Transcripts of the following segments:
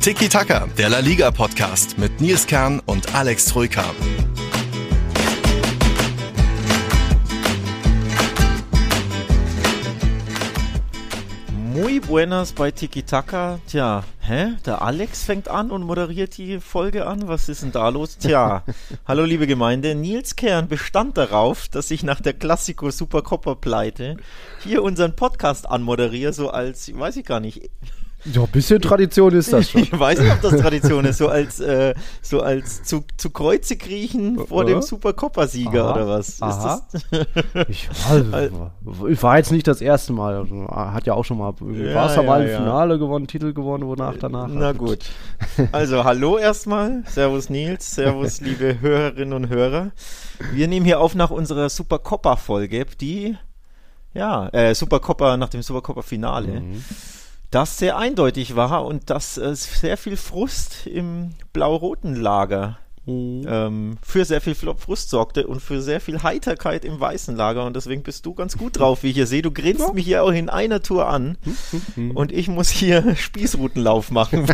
Tiki Taka, der La Liga Podcast mit Nils Kern und Alex Troika. Muy buenas bei Tiki Taka. Tja, hä? Der Alex fängt an und moderiert die Folge an. Was ist denn da los? Tja, hallo liebe Gemeinde. Nils Kern bestand darauf, dass ich nach der Klassiko Supercopper Pleite hier unseren Podcast anmoderiere, so als, weiß ich gar nicht, ja, ein bisschen Tradition ist das schon. Ich weiß nicht, ob das Tradition ist, so als, äh, so als zu, zu Kreuze kriechen vor dem Supercopper-Sieger oder was? Aha. ich war, war, jetzt nicht das erste Mal. Also, hat ja auch schon mal ja, Barca ja, ja. Finale gewonnen, Titel gewonnen, wonach danach. Na gut. Also hallo erstmal. Servus Nils, Servus liebe Hörerinnen und Hörer. Wir nehmen hier auf nach unserer Supercopper-Folge, die ja, äh, Supercopper nach dem Supercopper-Finale. Mhm das sehr eindeutig war und dass äh, sehr viel Frust im blau-roten Lager mhm. ähm, für sehr viel Frust sorgte und für sehr viel Heiterkeit im weißen Lager. Und deswegen bist du ganz gut drauf, wie ich hier sehe. Du grinst ja. mich hier auch in einer Tour an mhm. und ich muss hier Spießrutenlauf machen.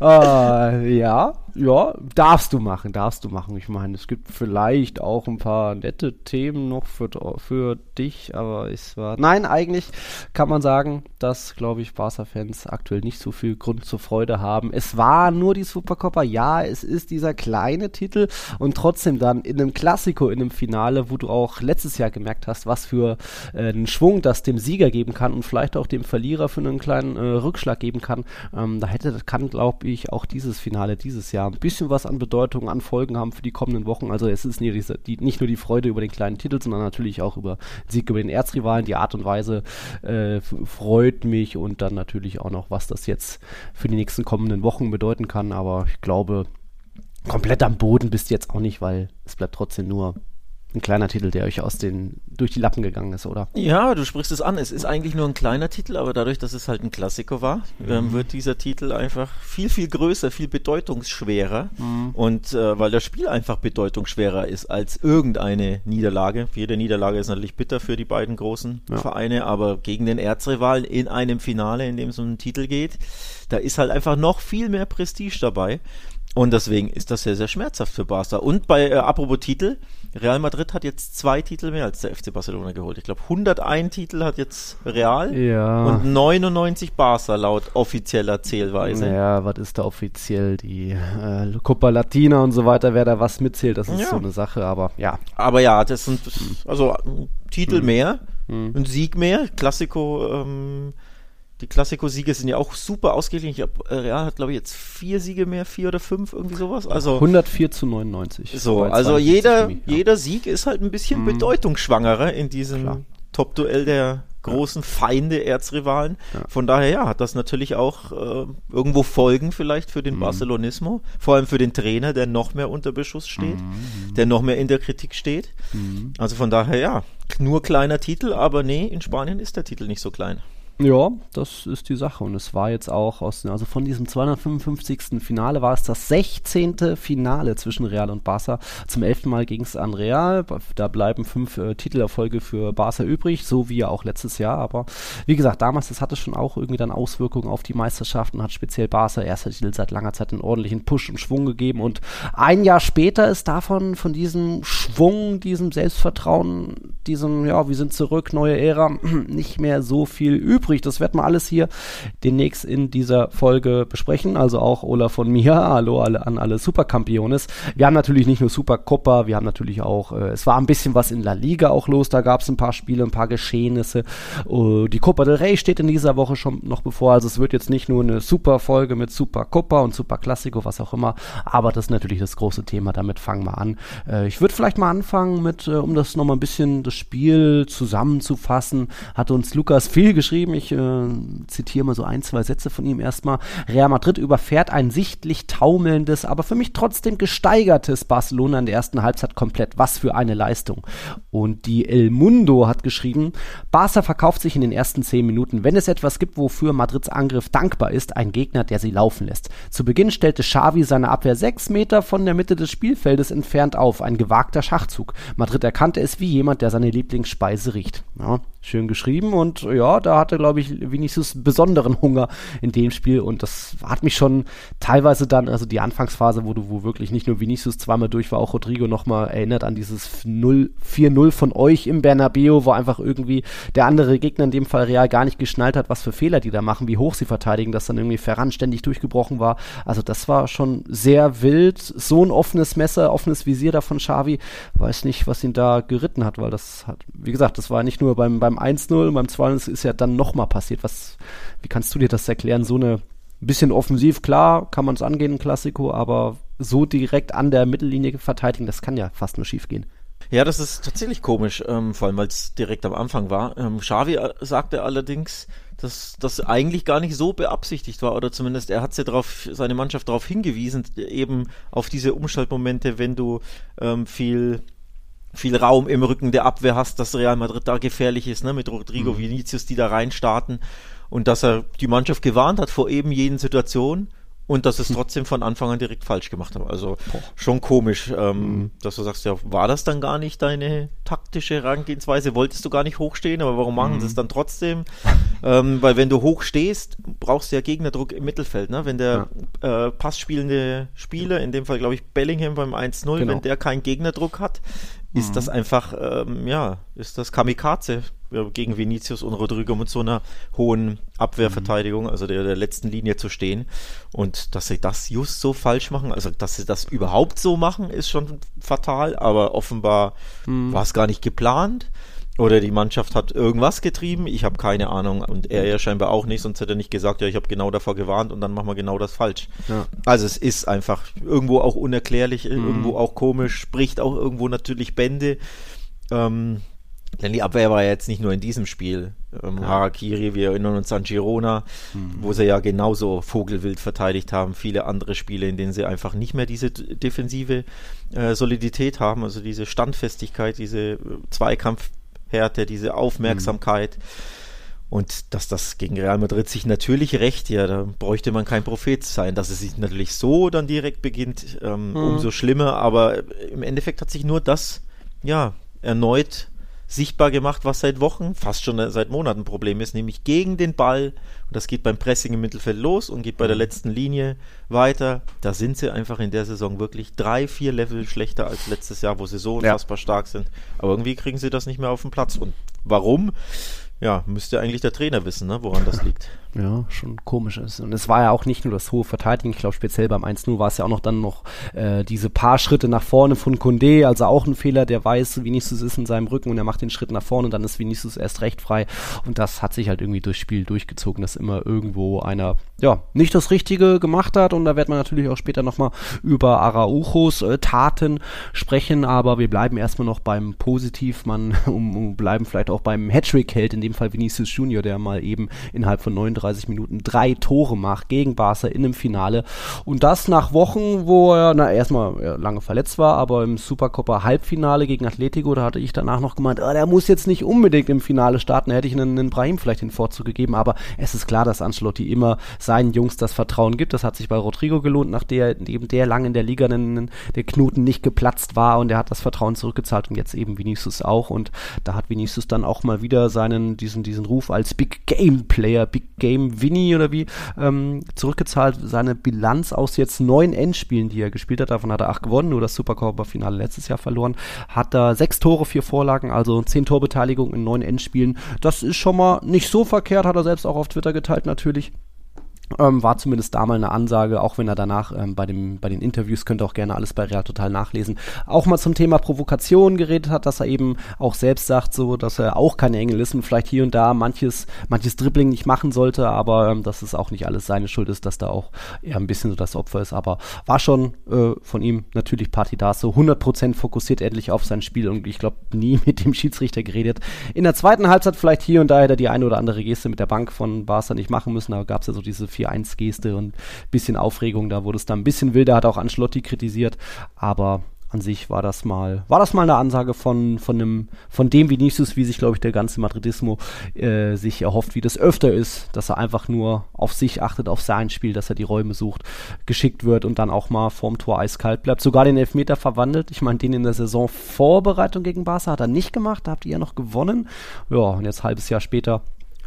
uh, ja, ja, darfst du machen, darfst du machen. Ich meine, es gibt vielleicht auch ein paar nette Themen noch für, für dich, aber es war. Nein, eigentlich kann man sagen, dass, glaube ich, Barca-Fans aktuell nicht so viel Grund zur Freude haben. Es war nur die Supercoppa, ja, es ist dieser kleine Titel und trotzdem dann in einem Klassiko, in einem Finale, wo du auch letztes Jahr gemerkt hast, was für äh, einen Schwung das dem Sieger geben kann und vielleicht auch dem Verlierer für einen kleinen äh, Rückschlag geben kann. Ähm, da hätte, kann, glaube ich, auch dieses Finale dieses Jahr ein bisschen was an Bedeutung, an Folgen haben für die kommenden Wochen. Also es ist nicht, nur die Freude über den kleinen Titel, sondern natürlich auch über Sieg über den Erzrivalen. Die Art und Weise äh, freut mich und dann natürlich auch noch, was das jetzt für die nächsten kommenden Wochen bedeuten kann. Aber ich glaube, komplett am Boden bist du jetzt auch nicht, weil es bleibt trotzdem nur ein kleiner Titel, der euch aus den durch die Lappen gegangen ist, oder? Ja, du sprichst es an. Es ist eigentlich nur ein kleiner Titel, aber dadurch, dass es halt ein Klassiker war, mhm. ähm, wird dieser Titel einfach viel viel größer, viel bedeutungsschwerer mhm. und äh, weil das Spiel einfach bedeutungsschwerer ist als irgendeine Niederlage. Jede Niederlage ist natürlich bitter für die beiden großen ja. Vereine, aber gegen den Erzrivalen in einem Finale, in dem es um einen Titel geht, da ist halt einfach noch viel mehr Prestige dabei. Und deswegen ist das sehr, sehr schmerzhaft für Barca. Und bei, äh, apropos Titel, Real Madrid hat jetzt zwei Titel mehr als der FC Barcelona geholt. Ich glaube, 101 Titel hat jetzt Real ja. und 99 Barca laut offizieller Zählweise. Ja, was ist da offiziell? Die äh, Copa Latina und so weiter, wer da was mitzählt, das ist ja. so eine Sache, aber ja. Aber ja, das sind, also Titel hm. mehr, hm. ein Sieg mehr, Klassiko, ähm, die Klassiko-Siege sind ja auch super ausgeglichen. Ich glaube, äh, Real hat, glaube ich, jetzt vier Siege mehr, vier oder fünf, irgendwie sowas. Also 104 zu 99. So, also jeder, mich, ja. jeder Sieg ist halt ein bisschen mm. bedeutungsschwangerer in diesem Top-Duell der großen Feinde, Erzrivalen. Ja. Von daher, ja, hat das natürlich auch äh, irgendwo Folgen vielleicht für den mhm. Barcelonismo, vor allem für den Trainer, der noch mehr unter Beschuss steht, mhm. der noch mehr in der Kritik steht. Mhm. Also von daher, ja, nur kleiner Titel, aber nee, in Spanien ist der Titel nicht so klein. Ja, das ist die Sache. Und es war jetzt auch aus, also von diesem 255. Finale war es das 16. Finale zwischen Real und Barca. Zum elften Mal ging es an Real. Da bleiben fünf äh, Titelerfolge für Barca übrig, so wie ja auch letztes Jahr. Aber wie gesagt, damals, das hatte schon auch irgendwie dann Auswirkungen auf die Meisterschaften, hat speziell Barca erster Titel seit langer Zeit einen ordentlichen Push und Schwung gegeben. Und ein Jahr später ist davon, von diesem Schwung, diesem Selbstvertrauen, diesem, ja, wir sind zurück, neue Ära, nicht mehr so viel übrig übrig. Das werden wir alles hier demnächst in dieser Folge besprechen. Also auch Olaf von mir. Hallo alle, an alle Supercampiones. Wir haben natürlich nicht nur Supercopa, wir haben natürlich auch, äh, es war ein bisschen was in La Liga auch los. Da gab es ein paar Spiele, ein paar Geschehnisse. Uh, die Copa del Rey steht in dieser Woche schon noch bevor. Also es wird jetzt nicht nur eine super Folge mit Supercopa und Super Classico, was auch immer. Aber das ist natürlich das große Thema. Damit fangen wir an. Äh, ich würde vielleicht mal anfangen mit, äh, um das nochmal ein bisschen das Spiel zusammenzufassen, hat uns Lukas viel geschrieben. Ich ich äh, zitiere mal so ein, zwei Sätze von ihm erstmal. Real Madrid überfährt ein sichtlich taumelndes, aber für mich trotzdem gesteigertes Barcelona in der ersten Halbzeit komplett. Was für eine Leistung. Und die El Mundo hat geschrieben, Barca verkauft sich in den ersten zehn Minuten, wenn es etwas gibt, wofür Madrids Angriff dankbar ist, ein Gegner, der sie laufen lässt. Zu Beginn stellte Xavi seine Abwehr sechs Meter von der Mitte des Spielfeldes entfernt auf. Ein gewagter Schachzug. Madrid erkannte es wie jemand, der seine Lieblingsspeise riecht. Ja, schön geschrieben und ja, da hatte, glaube ich, Vinicius besonderen Hunger in dem Spiel und das hat mich schon teilweise dann, also die Anfangsphase, wo du, wo wirklich nicht nur Vinicius zweimal durch war, auch Rodrigo nochmal erinnert an dieses 4-0 von euch im Bernabeu, wo einfach irgendwie der andere Gegner, in dem Fall Real, gar nicht geschnallt hat, was für Fehler die da machen, wie hoch sie verteidigen, dass dann irgendwie Ferran ständig durchgebrochen war. Also das war schon sehr wild. So ein offenes Messer, offenes Visier da von Xavi. Weiß nicht, was ihn da geritten hat, weil das hat, wie gesagt, das war nicht nur beim, beim 1-0, beim 2-0 ist ja dann nochmal passiert. Was, wie kannst du dir das erklären? So eine bisschen offensiv, klar, kann man es angehen, ein Klassiko, aber so direkt an der Mittellinie verteidigen, das kann ja fast nur schief gehen. Ja, das ist tatsächlich komisch, ähm, vor allem weil es direkt am Anfang war. Ähm, Xavi äh, sagte allerdings, dass das eigentlich gar nicht so beabsichtigt war, oder zumindest er hat ja darauf, seine Mannschaft darauf hingewiesen, eben auf diese Umschaltmomente, wenn du ähm, viel viel Raum im Rücken der Abwehr hast, dass Real Madrid da gefährlich ist, ne, mit Rodrigo mhm. Vinicius, die da reinstarten und dass er die Mannschaft gewarnt hat vor eben jenen Situationen und dass es hm. trotzdem von Anfang an direkt falsch gemacht haben. Also Boah. schon komisch, ähm, mhm. dass du sagst, ja, war das dann gar nicht deine taktische Herangehensweise? Wolltest du gar nicht hochstehen, aber warum machen mhm. sie es dann trotzdem? ähm, weil wenn du hochstehst, brauchst du ja Gegnerdruck im Mittelfeld. Ne? Wenn der ja. äh, passspielende Spieler, in dem Fall glaube ich Bellingham beim 1-0, genau. wenn der keinen Gegnerdruck hat, ist mhm. das einfach, ähm, ja, ist das Kamikaze gegen Vinicius und Rodrigo mit so einer hohen Abwehrverteidigung, also der, der letzten Linie zu stehen. Und dass sie das just so falsch machen, also dass sie das überhaupt so machen, ist schon fatal, aber offenbar mhm. war es gar nicht geplant. Oder die Mannschaft hat irgendwas getrieben, ich habe keine Ahnung und er ja scheinbar auch nicht, sonst hätte er nicht gesagt, ja, ich habe genau davor gewarnt und dann machen wir genau das falsch. Ja. Also es ist einfach irgendwo auch unerklärlich, mhm. irgendwo auch komisch, spricht auch irgendwo natürlich Bände. Ähm, denn die Abwehr war ja jetzt nicht nur in diesem Spiel. Ähm, ja. Harakiri, wir erinnern uns an Girona, mhm. wo sie ja genauso vogelwild verteidigt haben. Viele andere Spiele, in denen sie einfach nicht mehr diese defensive äh, Solidität haben, also diese Standfestigkeit, diese äh, Zweikampf Härte, diese Aufmerksamkeit. Mhm. Und dass das gegen Real Madrid sich natürlich rächt, ja, da bräuchte man kein Prophet sein. Dass es sich natürlich so dann direkt beginnt, ähm, mhm. umso schlimmer. Aber im Endeffekt hat sich nur das, ja, erneut sichtbar gemacht, was seit Wochen, fast schon seit Monaten ein Problem ist, nämlich gegen den Ball. Und das geht beim Pressing im Mittelfeld los und geht bei der letzten Linie weiter. Da sind sie einfach in der Saison wirklich drei, vier Level schlechter als letztes Jahr, wo sie so unfassbar ja. stark sind. Aber irgendwie kriegen sie das nicht mehr auf den Platz. Und warum? Ja, müsste eigentlich der Trainer wissen, ne, woran das liegt. Ja, schon komisch ist. Und es war ja auch nicht nur das hohe Verteidigen, ich glaube speziell beim 1-0 war es ja auch noch dann noch äh, diese paar Schritte nach vorne von Condé, also auch ein Fehler, der weiß, Vinicius ist in seinem Rücken und er macht den Schritt nach vorne und dann ist Vinicius erst recht frei. Und das hat sich halt irgendwie durchs Spiel durchgezogen, dass immer irgendwo einer, ja, nicht das Richtige gemacht hat. Und da wird man natürlich auch später nochmal über Arauchos äh, Taten sprechen, aber wir bleiben erstmal noch beim Positiv, man um, um bleiben vielleicht auch beim Hattrick-Held, in dem Fall Vinicius Junior, der mal eben innerhalb von 39 35 Minuten drei Tore macht gegen Barca in einem Finale. Und das nach Wochen, wo er, na, erstmal lange verletzt war, aber im Supercopa Halbfinale gegen Atletico, da hatte ich danach noch gemeint, oh, der muss jetzt nicht unbedingt im Finale starten, da hätte ich einen, einen Brahim vielleicht den Vorzug gegeben, aber es ist klar, dass Ancelotti immer seinen Jungs das Vertrauen gibt. Das hat sich bei Rodrigo gelohnt, nachdem eben der lang in der Liga einen, der Knoten nicht geplatzt war und er hat das Vertrauen zurückgezahlt und jetzt eben Vinicius auch und da hat Vinicius dann auch mal wieder seinen, diesen, diesen Ruf als Big Game Player, Big Game Game Winnie oder wie ähm, zurückgezahlt. Seine Bilanz aus jetzt neun Endspielen, die er gespielt hat, davon hat er acht gewonnen, nur das Supercopa-Finale letztes Jahr verloren, hat er sechs Tore, vier Vorlagen, also zehn Torbeteiligung in neun Endspielen. Das ist schon mal nicht so verkehrt, hat er selbst auch auf Twitter geteilt natürlich. Ähm, war zumindest da mal eine Ansage, auch wenn er danach ähm, bei, dem, bei den Interviews, könnt ihr auch gerne alles bei Real Total nachlesen, auch mal zum Thema Provokation geredet hat, dass er eben auch selbst sagt, so, dass er auch kein Engel ist und vielleicht hier und da manches, manches Dribbling nicht machen sollte, aber ähm, dass es auch nicht alles seine Schuld ist, dass da auch eher ein bisschen so das Opfer ist, aber war schon äh, von ihm natürlich Party da, so 100% fokussiert endlich auf sein Spiel und ich glaube nie mit dem Schiedsrichter geredet. In der zweiten Halbzeit vielleicht hier und da hätte er die eine oder andere Geste mit der Bank von Barca nicht machen müssen, da gab es ja so diese vier 4-1-Geste und ein bisschen Aufregung. Da wurde es dann ein bisschen wilder, hat auch Anschlotti kritisiert. Aber an sich war das mal, war das mal eine Ansage von, von dem, von dem Vinicius, wie sich, glaube ich, der ganze Madridismo äh, sich erhofft, wie das öfter ist, dass er einfach nur auf sich achtet, auf sein Spiel, dass er die Räume sucht, geschickt wird und dann auch mal vorm Tor eiskalt bleibt. Sogar den Elfmeter verwandelt. Ich meine, den in der Saison Vorbereitung gegen Barca hat er nicht gemacht, da habt ihr ja noch gewonnen. Ja, und jetzt halbes Jahr später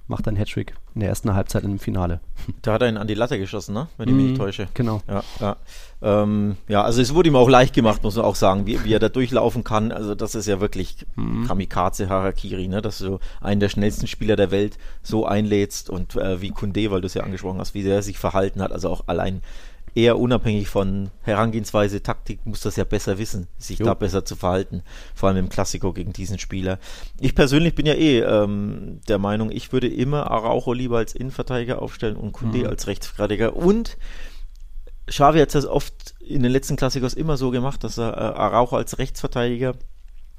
macht ein Hattrick in der ersten Halbzeit im Finale. Da hat er ihn an die Latte geschossen, ne? wenn ich mich nicht täusche. Genau. Ja, ja. Ähm, ja, also es wurde ihm auch leicht gemacht, muss man auch sagen, wie, wie er da durchlaufen kann. Also das ist ja wirklich Mhm. Kamikaze-Harakiri, ne? dass du einen der schnellsten Spieler der Welt so einlädst und äh, wie Kunde, weil du es ja angesprochen hast, wie der sich verhalten hat, also auch allein eher unabhängig von Herangehensweise, Taktik, muss das ja besser wissen, sich Jo. da besser zu verhalten, vor allem im Klassiko gegen diesen Spieler. Ich persönlich bin ja eh ähm, der Meinung, ich würde immer Araujo lieber als Innenverteidiger aufstellen und Kunde Mhm. als Rechtsverteidiger und Xavi hat das oft in den letzten Klassikers immer so gemacht, dass er äh, Araujo als Rechtsverteidiger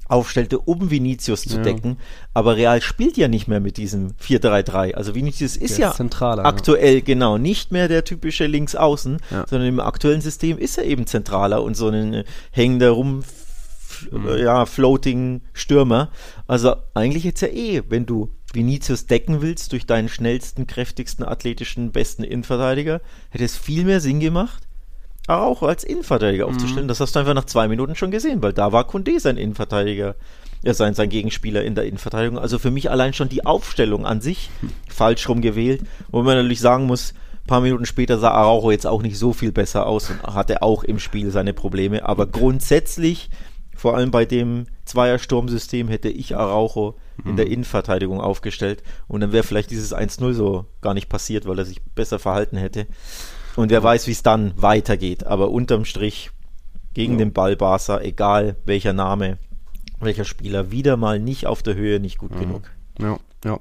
aufstellte, um Vinicius zu Ja. decken. Aber Real spielt ja nicht mehr mit diesem 4-3-3. Also Vinicius ist Der ja ist zentraler, ja. aktuell genau nicht mehr der typische Linksaußen, Ja. sondern im aktuellen System ist er eben zentraler und so ein äh, hängender rum Mhm. äh, ja, floating Stürmer. Also eigentlich jetzt ja eh, wenn du Vinicius decken willst durch deinen schnellsten, kräftigsten, athletischen, besten Innenverteidiger, hätte es viel mehr Sinn gemacht, auch als Innenverteidiger Mhm. aufzustellen. Das hast du einfach nach zwei Minuten schon gesehen, weil da war Kunde sein Innenverteidiger, ja, sein, sein Gegenspieler in der Innenverteidigung. Also für mich allein schon die Aufstellung an sich falsch rum gewählt, wo man natürlich sagen muss, ein paar Minuten später sah Araujo jetzt auch nicht so viel besser aus und hatte auch im Spiel seine Probleme. Aber grundsätzlich, vor allem bei dem Zweiersturmsystem, hätte ich Araujo in der Innenverteidigung aufgestellt und dann wäre vielleicht dieses 1-0 so gar nicht passiert, weil er sich besser verhalten hätte. Und wer weiß, wie es dann weitergeht. Aber unterm Strich gegen Ja. den Ball Barca, egal welcher Name, welcher Spieler, wieder mal nicht auf der Höhe, nicht gut genug. Ja, ja.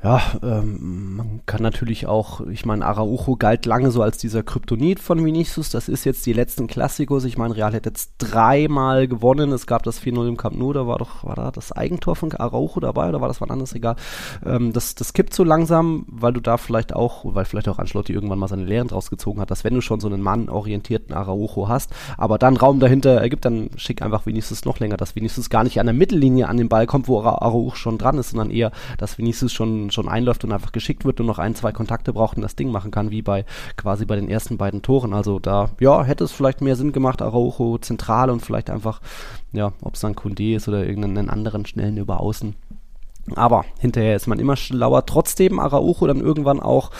Ja, ähm, man kann natürlich auch, ich meine, Araujo galt lange so als dieser Kryptonit von Vinicius. Das ist jetzt die letzten Klassikos. Ich meine, Real hat jetzt dreimal gewonnen. Es gab das 4-0 im Camp Nou, da war doch, war da das Eigentor von Araujo dabei oder war das was anderes? Egal. Ähm, das, das kippt so langsam, weil du da vielleicht auch, weil vielleicht auch Ancelotti irgendwann mal seine Lehren draus gezogen hat, dass wenn du schon so einen mannorientierten Araujo hast, aber dann Raum dahinter ergibt, dann schick einfach Vinicius noch länger, dass Vinicius gar nicht an der Mittellinie an den Ball kommt, wo Ara- Araujo schon dran ist, sondern eher, dass Vinicius schon, schon einläuft und einfach geschickt wird und noch ein, zwei Kontakte braucht und das Ding machen kann, wie bei quasi bei den ersten beiden Toren. Also da, ja, hätte es vielleicht mehr Sinn gemacht, Araujo zentral und vielleicht einfach, ja, ob es dann Kunde ist oder irgendeinen anderen schnellen über außen. Aber hinterher ist man immer schlauer. Trotzdem Araujo dann irgendwann auch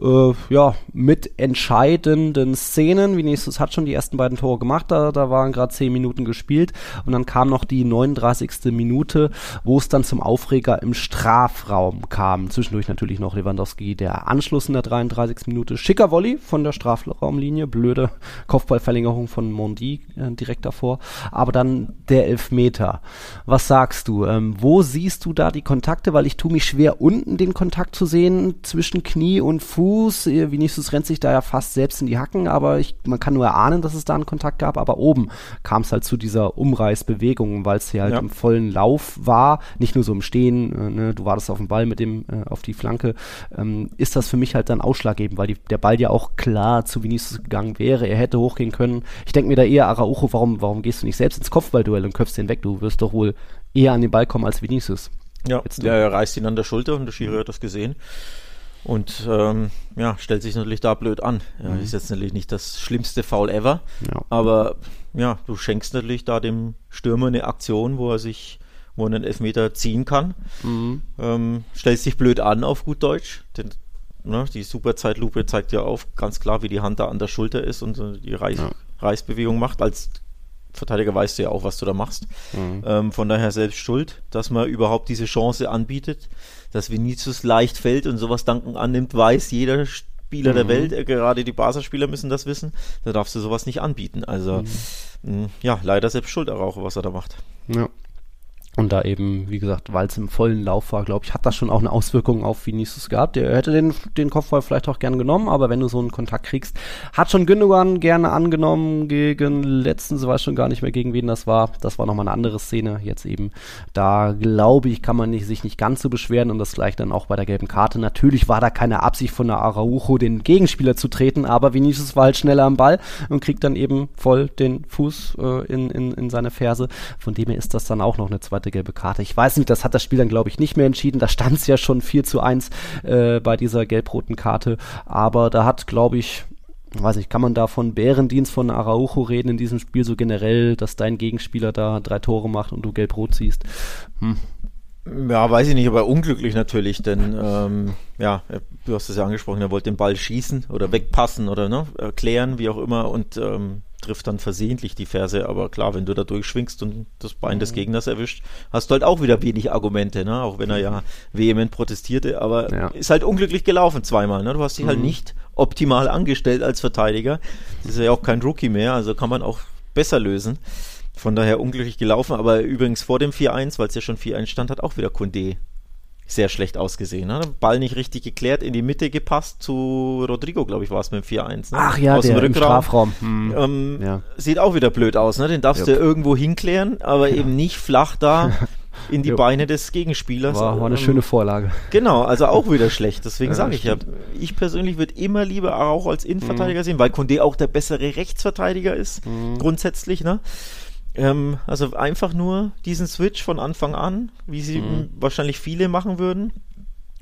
äh, ja, mit entscheidenden Szenen. Vinicius hat schon die ersten beiden Tore gemacht, da, da waren gerade zehn Minuten gespielt. Und dann kam noch die 39. Minute, wo es dann zum Aufreger im Strafraum kam. Zwischendurch natürlich noch Lewandowski, der Anschluss in der 33. Minute. Schicker Volley von der Strafraumlinie, blöde Kopfballverlängerung von Mondi äh, direkt davor. Aber dann der Elfmeter. Was sagst du? Ähm, wo siehst du da die Kontakte? Weil ich tue mich schwer, unten den Kontakt zu sehen zwischen Knie und Fuß. Äh, Vinicius rennt sich da ja fast selbst in die Hacken, aber ich, man kann nur erahnen, dass es da einen Kontakt gab. Aber oben kam es halt zu dieser Umreißbewegung, weil es hier halt Ja. im vollen Lauf war. Nicht nur so im Stehen, äh, ne? du wartest auf den Ball mit dem, äh, auf die Flanke. Ähm, ist das für mich halt dann ausschlaggebend, weil die, der Ball ja auch klar zu Vinicius gegangen wäre. Er hätte hochgehen können. Ich denke mir da eher, Araujo, warum, warum gehst du nicht selbst ins Kopfballduell und köpfst den weg? Du wirst doch wohl eher an den Ball kommen als Vinicius. Ja, Jetzt der er reißt ihn an der Schulter und der Schiri hat das gesehen. Und ähm, ja, stellt sich natürlich da blöd an. Ja, Ist jetzt natürlich nicht das schlimmste Foul ever. Ja. Aber ja, du schenkst natürlich da dem Stürmer eine Aktion, wo er sich, wo er einen Elfmeter ziehen kann. Mhm. Ähm, stellst dich blöd an auf gut Deutsch. Denn, ne, die Superzeitlupe zeigt ja auf, ganz klar, wie die Hand da an der Schulter ist und so die Reiß, Ja. Reißbewegung macht. Als Verteidiger weißt du ja auch, was du da machst. Mhm. Ähm, von daher selbst schuld, dass man überhaupt diese Chance anbietet, dass Vinicius leicht fällt und sowas danken annimmt, weiß jeder Spieler der Mhm. Welt, äh, gerade die Barca-Spieler müssen das wissen, da darfst du sowas nicht anbieten. Also, Mhm. mh, ja, leider selbst schuld auch, was er da macht. Ja. Und da eben, wie gesagt, weil es im vollen Lauf war, glaube ich, hat das schon auch eine Auswirkung auf Vinicius gehabt. Der hätte den, den Kopfball vielleicht auch gern genommen, aber wenn du so einen Kontakt kriegst, hat schon Gündogan gerne angenommen gegen letztens, weiß schon gar nicht mehr gegen wen das war. Das war nochmal eine andere Szene. Jetzt eben, da glaube ich, kann man nicht, sich nicht ganz so beschweren und das gleich dann auch bei der gelben Karte. Natürlich war da keine Absicht von der Araujo, den Gegenspieler zu treten, aber Vinicius war halt schneller am Ball und kriegt dann eben voll den Fuß äh, in, in, in seine Ferse. Von dem her ist das dann auch noch eine zweite gelbe Karte. Ich weiß nicht, das hat das Spiel dann, glaube ich, nicht mehr entschieden. Da stand es ja schon 4 zu 1 äh, bei dieser gelb-roten Karte. Aber da hat, glaube ich, weiß ich, kann man da von Bärendienst von Araujo reden in diesem Spiel so generell, dass dein Gegenspieler da drei Tore macht und du gelb-rot siehst? Hm. Ja, weiß ich nicht, aber unglücklich natürlich, denn ähm, ja, du hast es ja angesprochen, er wollte den Ball schießen oder wegpassen oder ne, erklären, wie auch immer und ähm, trifft dann versehentlich die Ferse, aber klar, wenn du da durchschwingst und das Bein mhm. des Gegners erwischt, hast du halt auch wieder wenig Argumente, ne? auch wenn er ja vehement protestierte, aber ja. ist halt unglücklich gelaufen zweimal. Ne? Du hast dich halt mhm. halt nicht optimal angestellt als Verteidiger. Das ist ja auch kein Rookie mehr, also kann man auch besser lösen. Von daher unglücklich gelaufen, aber übrigens vor dem 4-1, weil es ja schon 4-1 stand, hat auch wieder Kunde sehr schlecht ausgesehen. Ne? Ball nicht richtig geklärt, in die Mitte gepasst zu Rodrigo, glaube ich, war es mit dem 4-1. Ne? Ach ja, Aus der dem Strafraum. Hm. Ähm, ja. Sieht auch wieder blöd aus. Ne? Den darfst Jupp. du irgendwo hinklären, aber ja. eben nicht flach da in die Beine des Gegenspielers. War, war eine ähm, schöne Vorlage. Genau, also auch wieder schlecht. Deswegen ja, sage ich ja, ich persönlich würde immer lieber auch als Innenverteidiger mhm. sehen, weil Kunde auch der bessere Rechtsverteidiger ist, mhm. grundsätzlich. Ne? Ähm, also einfach nur diesen Switch von Anfang an, wie sie mhm. wahrscheinlich viele machen würden.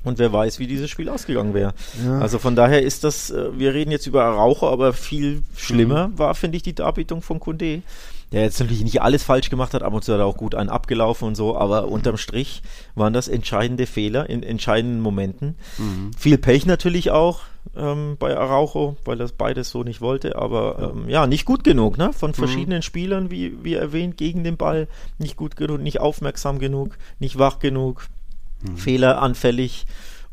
Und wer weiß, wie dieses Spiel ausgegangen wäre. Ja. Also von daher ist das, äh, wir reden jetzt über Raucher, aber viel schlimmer mhm. war, finde ich, die Darbietung von Kunde. Der jetzt natürlich nicht alles falsch gemacht hat, ab und zu hat er auch gut einen abgelaufen und so, aber unterm Strich waren das entscheidende Fehler in entscheidenden Momenten. Mhm. Viel Pech natürlich auch ähm, bei Araujo, weil er beides so nicht wollte, aber ja, ähm, ja nicht gut genug, ne? Von mhm. verschiedenen mhm. Spielern, wie, wie erwähnt, gegen den Ball, nicht gut genug, nicht aufmerksam genug, nicht wach genug, mhm. fehleranfällig.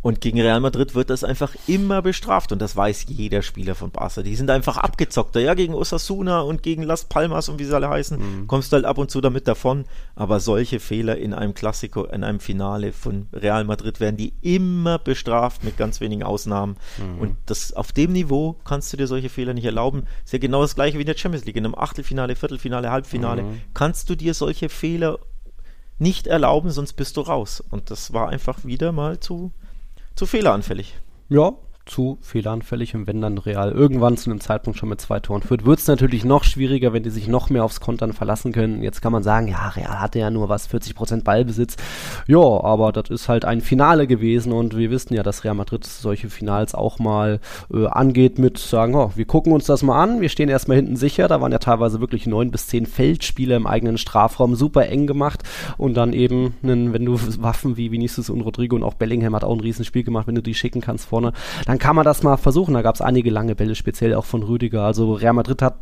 Und gegen Real Madrid wird das einfach immer bestraft und das weiß jeder Spieler von Barca. Die sind einfach abgezockter. Ja, gegen Osasuna und gegen Las Palmas und wie sie alle heißen, mhm. kommst du halt ab und zu damit davon. Aber solche Fehler in einem Klassiko, in einem Finale von Real Madrid werden die immer bestraft mit ganz wenigen Ausnahmen. Mhm. Und das auf dem Niveau kannst du dir solche Fehler nicht erlauben. Ist ja genau das gleiche wie in der Champions League. In einem Achtelfinale, Viertelfinale, Halbfinale mhm. kannst du dir solche Fehler nicht erlauben, sonst bist du raus. Und das war einfach wieder mal zu zu fehleranfällig. Ja, zu fehleranfällig. Und wenn dann Real irgendwann zu einem Zeitpunkt schon mit zwei Toren führt, wird es natürlich noch schwieriger, wenn die sich noch mehr aufs Kontern verlassen können. Jetzt kann man sagen, ja, Real hatte ja nur was, 40% Ballbesitz. Ja, aber das ist halt ein Finale gewesen. Und wir wissen ja, dass Real Madrid solche Finals auch mal äh, angeht mit sagen, oh, wir gucken uns das mal an, wir stehen erstmal hinten sicher, da waren ja teilweise wirklich neun bis zehn Feldspieler im eigenen Strafraum, super eng gemacht. Und dann eben, wenn du Waffen wie Vinicius und Rodrigo und auch Bellingham hat auch ein Riesenspiel gemacht, wenn du die schicken kannst vorne, dann kann man das mal versuchen. Da gab es einige lange Bälle, speziell auch von Rüdiger. Also Real Madrid hat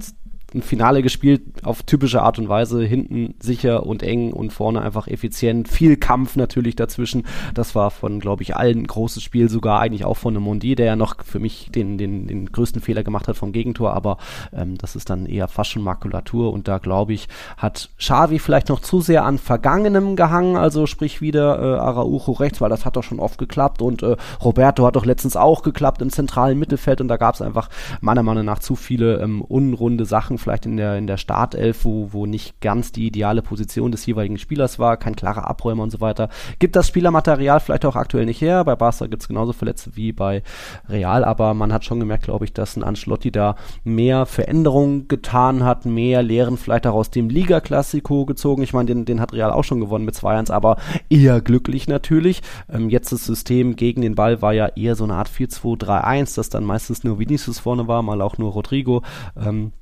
ein Finale gespielt auf typische Art und Weise, hinten sicher und eng und vorne einfach effizient. Viel Kampf natürlich dazwischen. Das war von, glaube ich, allen ein großes Spiel, sogar eigentlich auch von Mondi, der ja noch für mich den, den, den größten Fehler gemacht hat vom Gegentor, aber ähm, das ist dann eher fast schon Makulatur. Und da, glaube ich, hat Xavi vielleicht noch zu sehr an Vergangenem gehangen, also sprich wieder äh, Araujo rechts, weil das hat doch schon oft geklappt. Und äh, Roberto hat doch letztens auch geklappt im zentralen Mittelfeld. Und da gab es einfach meiner Meinung nach zu viele ähm, unrunde Sachen vielleicht in der, in der Startelf, wo, wo nicht ganz die ideale Position des jeweiligen Spielers war, kein klarer Abräumer und so weiter. Gibt das Spielermaterial vielleicht auch aktuell nicht her. Bei Barca gibt es genauso Verletzte wie bei Real, aber man hat schon gemerkt, glaube ich, dass ein Ancelotti da mehr Veränderungen getan hat, mehr Lehren vielleicht auch aus dem Liga-Klassiko gezogen. Ich meine, den, den hat Real auch schon gewonnen mit 2-1, aber eher glücklich natürlich. Ähm, jetzt das System gegen den Ball war ja eher so eine Art 4-2-3-1, das dann meistens nur Vinicius vorne war, mal auch nur Rodrigo. Ähm,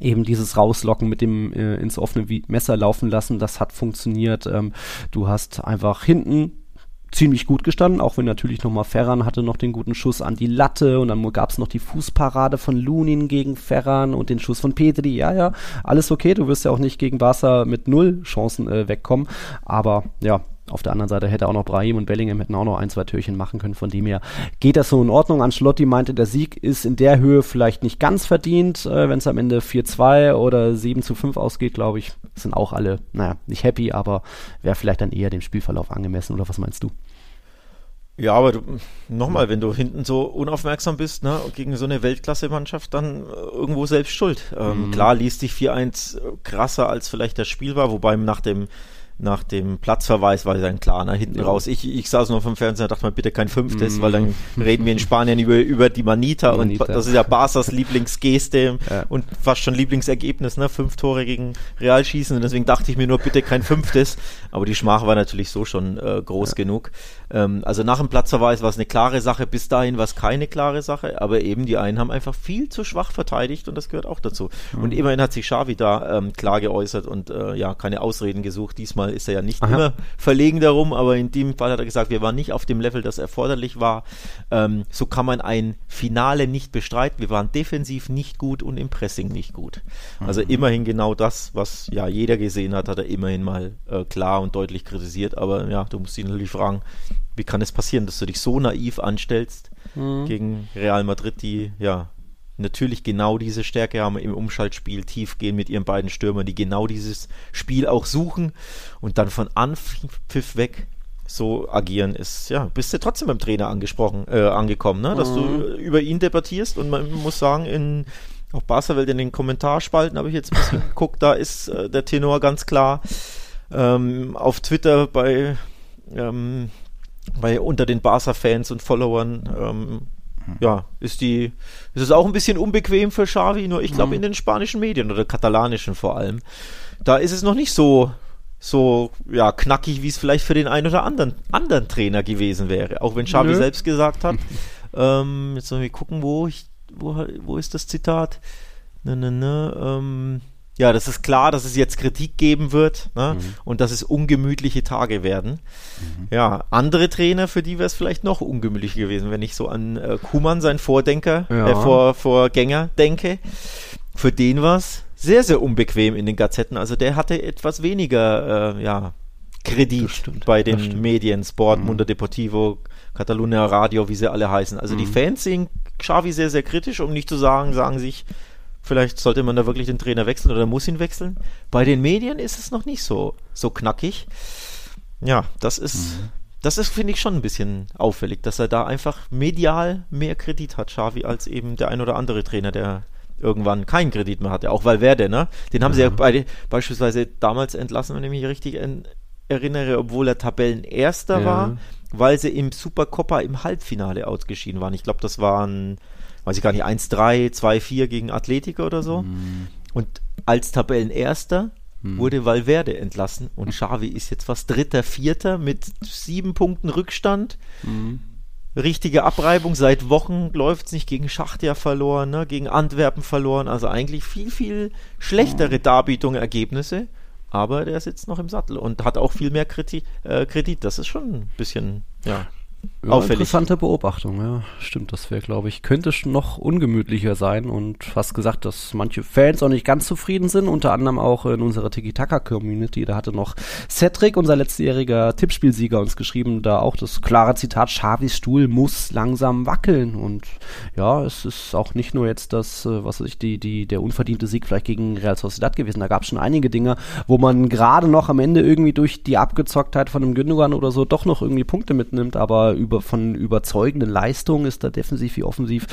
eben dieses Rauslocken mit dem äh, ins offene Messer laufen lassen, das hat funktioniert. Ähm, du hast einfach hinten ziemlich gut gestanden, auch wenn natürlich nochmal Ferran hatte noch den guten Schuss an die Latte und dann gab es noch die Fußparade von Lunin gegen Ferran und den Schuss von Petri. Ja, ja, alles okay, du wirst ja auch nicht gegen Barca mit null Chancen äh, wegkommen, aber ja, auf der anderen Seite hätte auch noch Brahim und Bellingham hätten auch noch ein, zwei Türchen machen können. Von dem her geht das so in Ordnung. Ancelotti meinte, der Sieg ist in der Höhe vielleicht nicht ganz verdient. Äh, Wenn es am Ende 4-2 oder 7 5 ausgeht, glaube ich, sind auch alle, naja, nicht happy, aber wäre vielleicht dann eher dem Spielverlauf angemessen. Oder was meinst du? Ja, aber nochmal, wenn du hinten so unaufmerksam bist, ne, gegen so eine Weltklasse-Mannschaft, dann äh, irgendwo selbst schuld. Ähm, mhm. Klar liest dich 4-1 krasser, als vielleicht das Spiel war, wobei nach dem nach dem Platzverweis war dann klar, nach hinten ja. raus. Ich, ich saß noch vom Fernseher und dachte mal, bitte kein fünftes, mm. weil dann reden wir in Spanien über, über die Manita, Manita. und das ist ja Barsas Lieblingsgeste ja. und fast schon Lieblingsergebnis, ne? Fünf Tore gegen Real schießen und deswegen dachte ich mir nur, bitte kein fünftes, aber die Schmach war natürlich so schon äh, groß ja. genug. Ähm, also nach dem Platzverweis war es eine klare Sache, bis dahin war es keine klare Sache, aber eben die einen haben einfach viel zu schwach verteidigt und das gehört auch dazu. Mhm. Und immerhin hat sich Xavi da ähm, klar geäußert und äh, ja, keine Ausreden gesucht, diesmal ist er ja nicht Aha. immer verlegen darum, aber in dem Fall hat er gesagt, wir waren nicht auf dem Level, das erforderlich war. Ähm, so kann man ein Finale nicht bestreiten. Wir waren defensiv nicht gut und im Pressing nicht gut. Also mhm. immerhin genau das, was ja jeder gesehen hat, hat er immerhin mal äh, klar und deutlich kritisiert. Aber ja, du musst ihn natürlich fragen, wie kann es passieren, dass du dich so naiv anstellst mhm. gegen Real Madrid, die ja natürlich genau diese Stärke haben im Umschaltspiel, tief gehen mit ihren beiden Stürmern, die genau dieses Spiel auch suchen und dann von Anpfiff weg so agieren ist, ja, bist du trotzdem beim Trainer angesprochen, äh, angekommen, ne? dass mhm. du über ihn debattierst und man muss sagen, in auch Barca-Welt in den Kommentarspalten habe ich jetzt ein bisschen geguckt, da ist äh, der Tenor ganz klar. Ähm, auf Twitter bei, ähm, bei unter den Barca-Fans und Followern ähm, ja, ist die, ist es auch ein bisschen unbequem für Xavi, nur ich glaube mhm. in den spanischen Medien oder katalanischen vor allem, da ist es noch nicht so, so, ja, knackig, wie es vielleicht für den einen oder anderen, anderen Trainer gewesen wäre. Auch wenn Xavi Nö. selbst gesagt hat, ähm, jetzt sollen wir gucken, wo ich, wo, wo ist das Zitat? Ne, ne, ne, ähm, ja, das ist klar, dass es jetzt Kritik geben wird ne? mhm. und dass es ungemütliche Tage werden. Mhm. Ja, andere Trainer, für die wäre es vielleicht noch ungemütlicher gewesen, wenn ich so an äh, Kuman, sein Vordenker, ja. äh, Vor, Vorgänger denke. Für den war es sehr, sehr unbequem in den Gazetten. Also der hatte etwas weniger, äh, ja, Kredit bei den Medien, Sport, mhm. Mundo Deportivo, Catalunya Radio, wie sie alle heißen. Also die mhm. Fans sehen Xavi sehr, sehr kritisch, um nicht zu sagen, sagen sich, Vielleicht sollte man da wirklich den Trainer wechseln oder muss ihn wechseln. Bei den Medien ist es noch nicht so, so knackig. Ja, das ist, mhm. das ist, finde ich, schon ein bisschen auffällig, dass er da einfach medial mehr Kredit hat, Xavi, als eben der ein oder andere Trainer, der irgendwann keinen Kredit mehr hatte. Auch Valverde, ne? Den haben mhm. sie ja bei, beispielsweise damals entlassen, wenn ich mich richtig erinnere, obwohl er Tabellenerster ja. war, weil sie im Supercoppa im Halbfinale ausgeschieden waren. Ich glaube, das waren weiß ich gar nicht, 1-3, 2-4 gegen Atletico oder so. Mhm. Und als Tabellenerster mhm. wurde Valverde entlassen und Xavi ist jetzt was Dritter, Vierter mit sieben Punkten Rückstand. Mhm. Richtige Abreibung, seit Wochen läuft es nicht gegen Schachtja verloren, ne, gegen Antwerpen verloren, also eigentlich viel, viel schlechtere Darbietungen, Ergebnisse aber der sitzt noch im Sattel und hat auch viel mehr Kriti äh, Kredit. Das ist schon ein bisschen, ja. Ja, Auffällig. Interessante Beobachtung, ja. Stimmt, das wäre, glaube ich, könnte noch ungemütlicher sein und fast gesagt, dass manche Fans auch nicht ganz zufrieden sind, unter anderem auch in unserer Tiki-Taka-Community. Da hatte noch Cedric, unser letztjähriger Tippspielsieger, uns geschrieben, da auch das klare Zitat, Xavis Stuhl muss langsam wackeln und ja, es ist auch nicht nur jetzt das, äh, was weiß ich, die, die, der unverdiente Sieg vielleicht gegen Real Sociedad gewesen. Da gab es schon einige Dinge, wo man gerade noch am Ende irgendwie durch die Abgezocktheit von einem Gündogan oder so doch noch irgendwie Punkte mitnimmt, aber über, von überzeugenden Leistungen ist da defensiv wie offensiv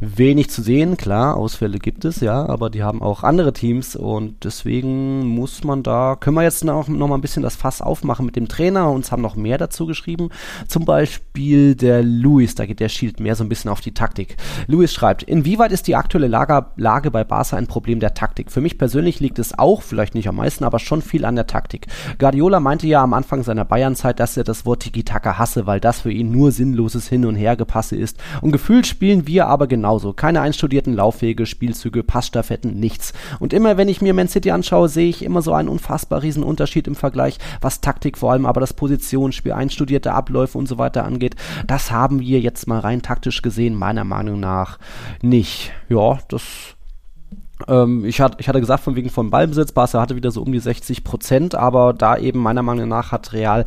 wenig zu sehen. Klar, Ausfälle gibt es, ja, aber die haben auch andere Teams und deswegen muss man da, können wir jetzt noch, noch mal ein bisschen das Fass aufmachen mit dem Trainer. Uns haben noch mehr dazu geschrieben. Zum Beispiel der Luis, da geht der Schild mehr so ein bisschen auf die Taktik. Luis schreibt, inwieweit ist die aktuelle Lage, Lage bei Barca ein Problem der Taktik? Für mich persönlich liegt es auch, vielleicht nicht am meisten, aber schon viel an der Taktik. Guardiola meinte ja am Anfang seiner Bayernzeit, dass er das Wort Tiki-Taka hasse, weil das für ihn nur sinnloses Hin- und Hergepasse ist. Und gefühlt spielen wir aber genauso. Keine einstudierten Laufwege, Spielzüge, Passstaffetten, nichts. Und immer wenn ich mir Man City anschaue, sehe ich immer so einen unfassbar riesen Unterschied im Vergleich, was Taktik vor allem, aber das Positionsspiel, einstudierte Abläufe und so weiter angeht. Das haben wir jetzt mal rein taktisch gesehen, meiner Meinung nach nicht. Ja, das ähm, ich, hat, ich hatte gesagt, von wegen vom Ballbesitz, Barca hatte wieder so um die 60 Prozent, aber da eben meiner Meinung nach hat Real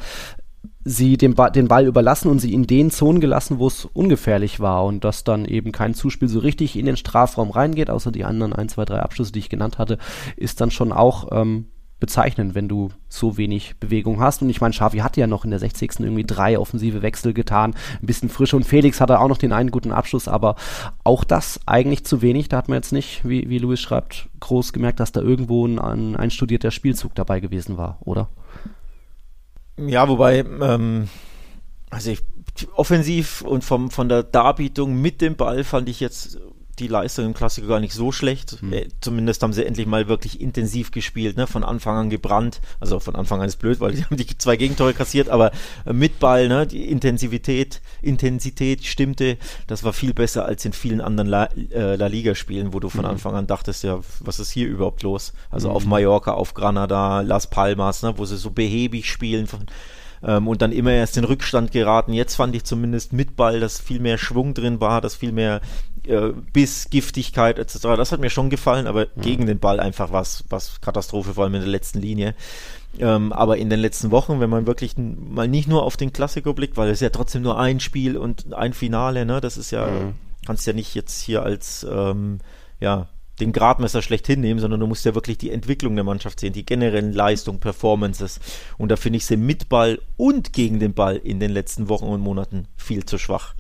sie den, ba den Ball überlassen und sie in den Zonen gelassen, wo es ungefährlich war und dass dann eben kein Zuspiel so richtig in den Strafraum reingeht, außer die anderen 1, 2, 3 Abschlüsse, die ich genannt hatte, ist dann schon auch ähm, bezeichnend, wenn du so wenig Bewegung hast. Und ich meine, Xavi hatte ja noch in der 60. irgendwie drei offensive Wechsel getan, ein bisschen frische und Felix hatte auch noch den einen guten Abschluss, aber auch das eigentlich zu wenig. Da hat man jetzt nicht, wie, wie Luis schreibt, groß gemerkt, dass da irgendwo ein, ein einstudierter Spielzug dabei gewesen war, oder? Ja, wobei, ähm, also ich, offensiv und vom, von der Darbietung mit dem Ball fand ich jetzt die Leistung im Klassiker gar nicht so schlecht. Mhm. Zumindest haben sie endlich mal wirklich intensiv gespielt, ne? von Anfang an gebrannt. Also von Anfang an ist blöd, weil sie haben die zwei Gegentore kassiert, aber äh, mit Ball, ne? die Intensivität, Intensität stimmte. Das war viel besser als in vielen anderen La, äh, La Liga-Spielen, wo du von mhm. Anfang an dachtest, ja, was ist hier überhaupt los? Also mhm. auf Mallorca, auf Granada, Las Palmas, ne? wo sie so behäbig spielen von ähm, und dann immer erst in Rückstand geraten. Jetzt fand ich zumindest mit Ball, dass viel mehr Schwung drin war, dass viel mehr äh, Biss, Giftigkeit etc. Das hat mir schon gefallen, aber mhm. gegen den Ball einfach was, was Katastrophe, vor allem in der letzten Linie. Ähm, aber in den letzten Wochen, wenn man wirklich mal nicht nur auf den Klassiker blickt, weil es ja trotzdem nur ein Spiel und ein Finale, ne, das ist ja, mhm. kannst ja nicht jetzt hier als ähm, ja, den Gradmesser schlecht hinnehmen, sondern du musst ja wirklich die Entwicklung der Mannschaft sehen, die generellen Leistung, Performances. Und da finde ich sie mit Ball und gegen den Ball in den letzten Wochen und Monaten viel zu schwach.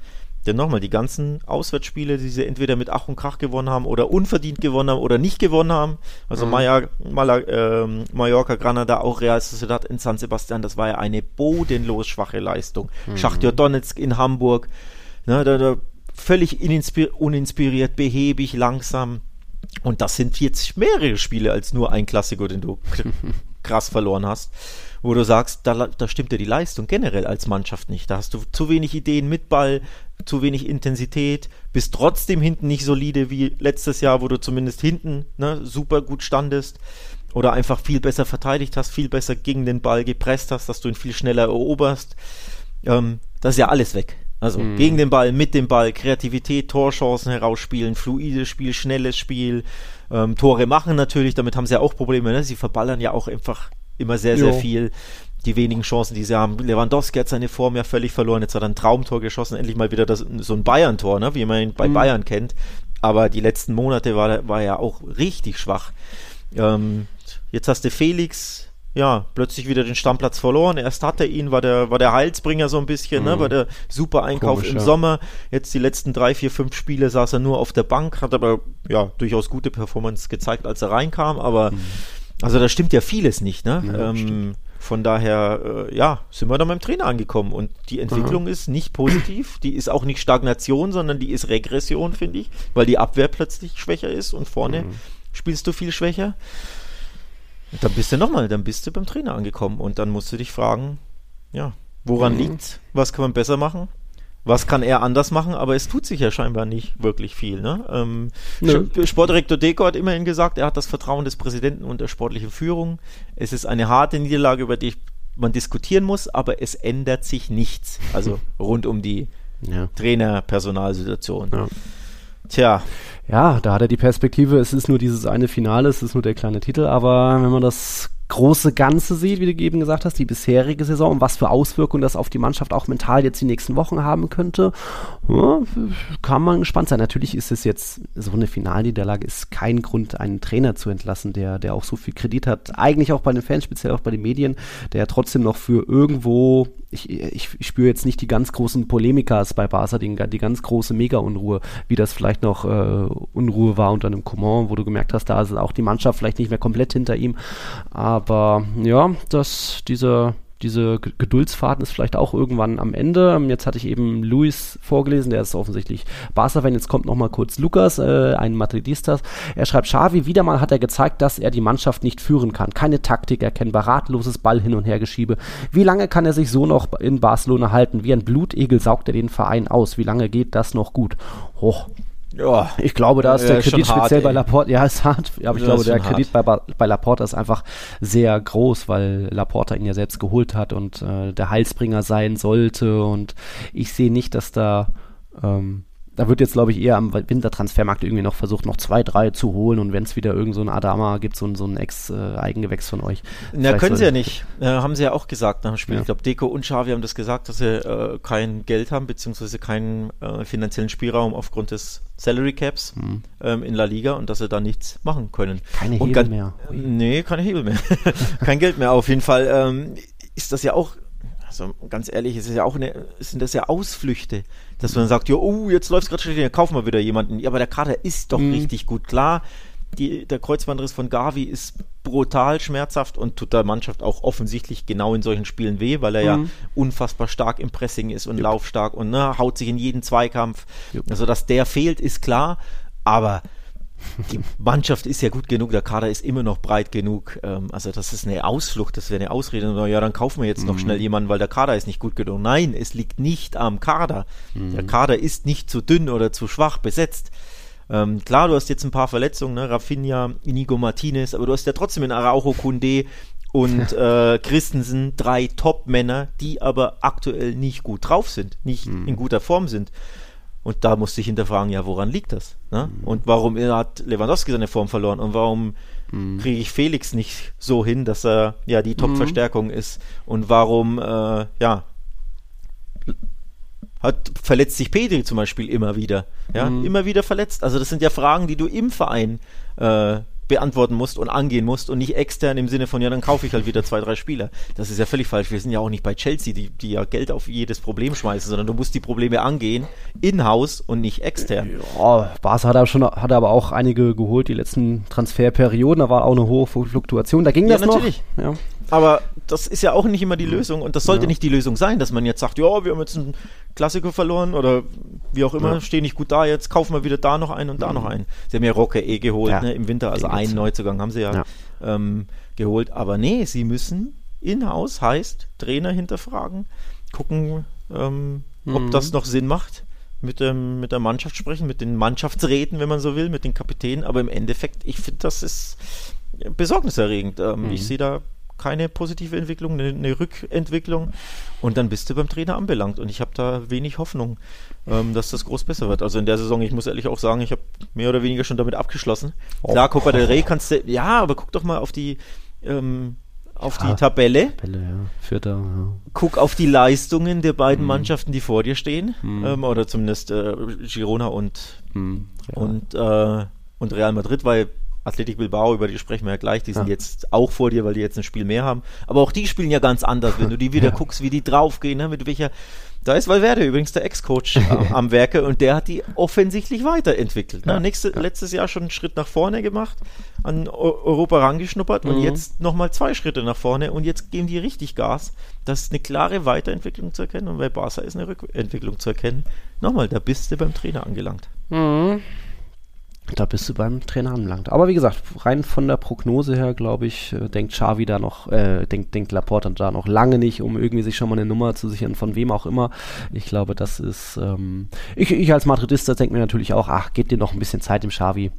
Denn nochmal, die ganzen Auswärtsspiele, die sie entweder mit Ach und Krach gewonnen haben oder unverdient gewonnen haben oder nicht gewonnen haben, also mhm. Maya, Mala, äh, Mallorca, Granada, auch Real Sociedad in San Sebastian, das war ja eine bodenlos schwache Leistung. Mhm. Schachtja Donetsk in Hamburg, ne, da, da völlig uninspiriert, behäbig, langsam. Und das sind jetzt mehrere Spiele als nur ein Klassiker, den du krass verloren hast, wo du sagst, da, da stimmt ja die Leistung generell als Mannschaft nicht. Da hast du zu wenig Ideen mit Ball, zu wenig Intensität, bist trotzdem hinten nicht solide wie letztes Jahr, wo du zumindest hinten ne, super gut standest oder einfach viel besser verteidigt hast, viel besser gegen den Ball gepresst hast, dass du ihn viel schneller eroberst. Ähm, das ist ja alles weg. Also mhm. gegen den Ball, mit dem Ball, Kreativität, Torchancen herausspielen, fluides Spiel, schnelles Spiel, ähm, Tore machen natürlich, damit haben sie ja auch Probleme, ne? Sie verballern ja auch einfach immer sehr, sehr jo. viel. Die wenigen Chancen, die sie haben. Lewandowski hat seine Form ja völlig verloren. Jetzt hat er ein Traumtor geschossen, endlich mal wieder das, so ein Bayern-Tor, ne? wie man ihn bei mhm. Bayern kennt. Aber die letzten Monate war, war er auch richtig schwach. Ähm, jetzt hast du Felix, ja, plötzlich wieder den Stammplatz verloren. Erst hatte er ihn, war der, war der Heilsbringer so ein bisschen, ne? mhm. ne? war der super Einkauf Komisch, im ja. Sommer. Jetzt die letzten drei, vier, fünf Spiele saß er nur auf der Bank, hat aber ja durchaus gute Performance gezeigt, als er reinkam. Aber mhm. also da stimmt ja vieles nicht, ne? Ja, ähm, von daher, äh, ja, sind wir dann beim Trainer angekommen. Und die Entwicklung Aha. ist nicht positiv, die ist auch nicht Stagnation, sondern die ist Regression, finde ich, weil die Abwehr plötzlich schwächer ist und vorne mhm. spielst du viel schwächer. Dann bist du nochmal, dann bist du beim Trainer angekommen und dann musst du dich fragen, ja, woran mhm. liegt's? Was kann man besser machen? Was kann er anders machen? Aber es tut sich ja scheinbar nicht wirklich viel. Ne? Ähm, Sportdirektor Deko hat immerhin gesagt, er hat das Vertrauen des Präsidenten und der sportlichen Führung. Es ist eine harte Niederlage, über die man diskutieren muss, aber es ändert sich nichts. Also rund um die ja. Trainer-Personalsituation. Ja. Tja. Ja, da hat er die Perspektive, es ist nur dieses eine Finale, es ist nur der kleine Titel, aber wenn man das große Ganze sieht, wie du eben gesagt hast, die bisherige Saison und was für Auswirkungen das auf die Mannschaft auch mental jetzt die nächsten Wochen haben könnte, ja, kann man gespannt sein. Natürlich ist es jetzt so eine Finalniederlage, ist kein Grund, einen Trainer zu entlassen, der, der auch so viel Kredit hat. Eigentlich auch bei den Fans, speziell auch bei den Medien, der trotzdem noch für irgendwo ich, ich, spüre jetzt nicht die ganz großen Polemikas bei Barca, die, die ganz große Mega-Unruhe, wie das vielleicht noch äh, Unruhe war unter einem Coman, wo du gemerkt hast, da ist auch die Mannschaft vielleicht nicht mehr komplett hinter ihm. Aber ja, dass dieser diese Geduldsfaden ist vielleicht auch irgendwann am Ende. Ähm, jetzt hatte ich eben Luis vorgelesen, der ist offensichtlich Barca-Fan. Jetzt kommt nochmal kurz Lukas, äh, ein Madridistas. Er schreibt, Xavi, wieder mal hat er gezeigt, dass er die Mannschaft nicht führen kann. Keine Taktik erkennbar, ratloses Ball hin und her geschiebe. Wie lange kann er sich so noch in Barcelona halten? Wie ein Blutegel saugt er den Verein aus. Wie lange geht das noch gut? Hoch. Ja, ich glaube, da ist der Kredit speziell hart, bei Laporta, ja, ist hart, aber ich glaube, der Kredit bei, bei Laporta ist einfach sehr groß, weil Laporta ihn ja selbst geholt hat und äh, der Heilsbringer sein sollte. Und ich sehe nicht, dass da ähm, da wird jetzt, glaube ich, eher am Wintertransfermarkt irgendwie noch versucht, noch zwei, drei zu holen und wenn es wieder irgend so ein Adama gibt, so ein, so ein Ex-Eigengewächs von euch. Na, können sie ja nicht. Äh, haben sie ja auch gesagt nach dem Spiel. Ja. Ich glaube, Deko und Xavi haben das gesagt, dass sie äh, kein Geld haben, beziehungsweise keinen äh, finanziellen Spielraum aufgrund des Salary Caps mhm. ähm, in La Liga und dass sie da nichts machen können. Keine und Hebel mehr. Nee, keine Hebel mehr. kein Geld mehr. Auf jeden Fall ähm, ist das ja auch also ganz ehrlich, es ist ja auch eine, sind das ja Ausflüchte, dass man sagt, ja, oh, jetzt läuft es gerade schlecht, kaufen wir wieder jemanden. Ja, aber der Kader ist doch mhm. richtig gut. Klar, die, der Kreuzbandriss von Gavi ist brutal schmerzhaft und tut der Mannschaft auch offensichtlich genau in solchen Spielen weh, weil er mhm. ja unfassbar stark im Pressing ist und Jupp. laufstark und ne, haut sich in jeden Zweikampf. Jupp. Also, dass der fehlt, ist klar, aber die Mannschaft ist ja gut genug, der Kader ist immer noch breit genug. Ähm, also das ist eine Ausflucht, das wäre eine Ausrede. Ja, dann kaufen wir jetzt noch mhm. schnell jemanden, weil der Kader ist nicht gut genug. Nein, es liegt nicht am Kader. Mhm. Der Kader ist nicht zu dünn oder zu schwach besetzt. Ähm, klar, du hast jetzt ein paar Verletzungen, ne? Rafinha, Inigo Martinez, aber du hast ja trotzdem in Araujo Kunde und äh, Christensen drei Top-Männer, die aber aktuell nicht gut drauf sind, nicht mhm. in guter Form sind. Und da musste ich hinterfragen, ja, woran liegt das? Ne? Mhm. Und warum hat Lewandowski seine Form verloren? Und warum mhm. kriege ich Felix nicht so hin, dass er ja die Top-Verstärkung mhm. ist? Und warum, äh, ja, hat, verletzt sich Pedri zum Beispiel immer wieder? Ja, mhm. immer wieder verletzt. Also das sind ja Fragen, die du im Verein äh, beantworten musst und angehen musst und nicht extern im Sinne von, ja, dann kaufe ich halt wieder zwei, drei Spieler. Das ist ja völlig falsch. Wir sind ja auch nicht bei Chelsea, die, die ja Geld auf jedes Problem schmeißen, sondern du musst die Probleme angehen, in-house und nicht extern. Ja, Barca hat aber, schon, hat aber auch einige geholt, die letzten Transferperioden, da war auch eine hohe Fluktuation. Da ging ja, das natürlich. noch. Ja. Aber das ist ja auch nicht immer die Lösung und das sollte ja. nicht die Lösung sein, dass man jetzt sagt, ja, wir haben jetzt einen Klassiker verloren oder wie auch immer, ja. stehen nicht gut da, jetzt kaufen wir wieder da noch einen und da mhm. noch einen. Sie haben ja Rocke eh geholt ja. ne, im Winter, also einen Neuzugang haben sie ja, ähm, geholt. Aber nee, sie müssen in-house, heißt Trainer hinterfragen, gucken, ähm, mhm. ob das noch Sinn macht mit, dem, mit der Mannschaft sprechen, mit den Mannschaftsräten, wenn man so will, mit den Kapitänen. Aber im Endeffekt, ich finde, das ist besorgniserregend. Ähm, mhm. Ich sehe da keine positive Entwicklung, eine, eine, Rückentwicklung und dann bist du beim Trainer anbelangt und ich habe da wenig Hoffnung, ähm, dass das groß besser wird. Also in der Saison, ich muss ehrlich auch sagen, ich habe mehr oder weniger schon damit abgeschlossen. Oh. Klar, Copa del Rey kannst du, ja, aber guck doch mal auf die ähm, auf ja, die Tabelle. Tabelle ja. Vierter, ja. Guck auf die Leistungen der beiden mhm. Mannschaften, die vor dir stehen. Mhm. Ähm, oder zumindest äh, Girona und, mhm. und, äh, und Real Madrid, weil Athletic Bilbao, über die sprechen wir ja gleich, die sind ja. jetzt auch vor dir, weil die jetzt ein Spiel mehr haben. Aber auch die spielen ja ganz anders, wenn du die wieder ja. guckst, wie die draufgehen, ne? mit welcher. Da ist Valverde übrigens der Ex-Coach am, am, Werke und der hat die offensichtlich weiterentwickelt. Ne? Ja. Nächste, letztes Jahr schon einen Schritt nach vorne gemacht, an Europa rangeschnuppert mhm. und jetzt nochmal zwei Schritte nach vorne und jetzt geben die richtig Gas. Das ist eine klare Weiterentwicklung zu erkennen und bei Barca ist eine Rückentwicklung zu erkennen. Nochmal, da bist du beim Trainer angelangt. Mhm. Da bist du beim Trainer anbelangt. Aber wie gesagt, rein von der Prognose her, glaube ich, äh, denkt Xavi da noch, äh, denkt, denkt Laporte da noch lange nicht, um irgendwie sich schon mal eine Nummer zu sichern, von wem auch immer. Ich glaube, das ist, ähm, ich, ich als Madridista denke mir natürlich auch, ach, gebt dir noch ein bisschen Zeit dem Xavi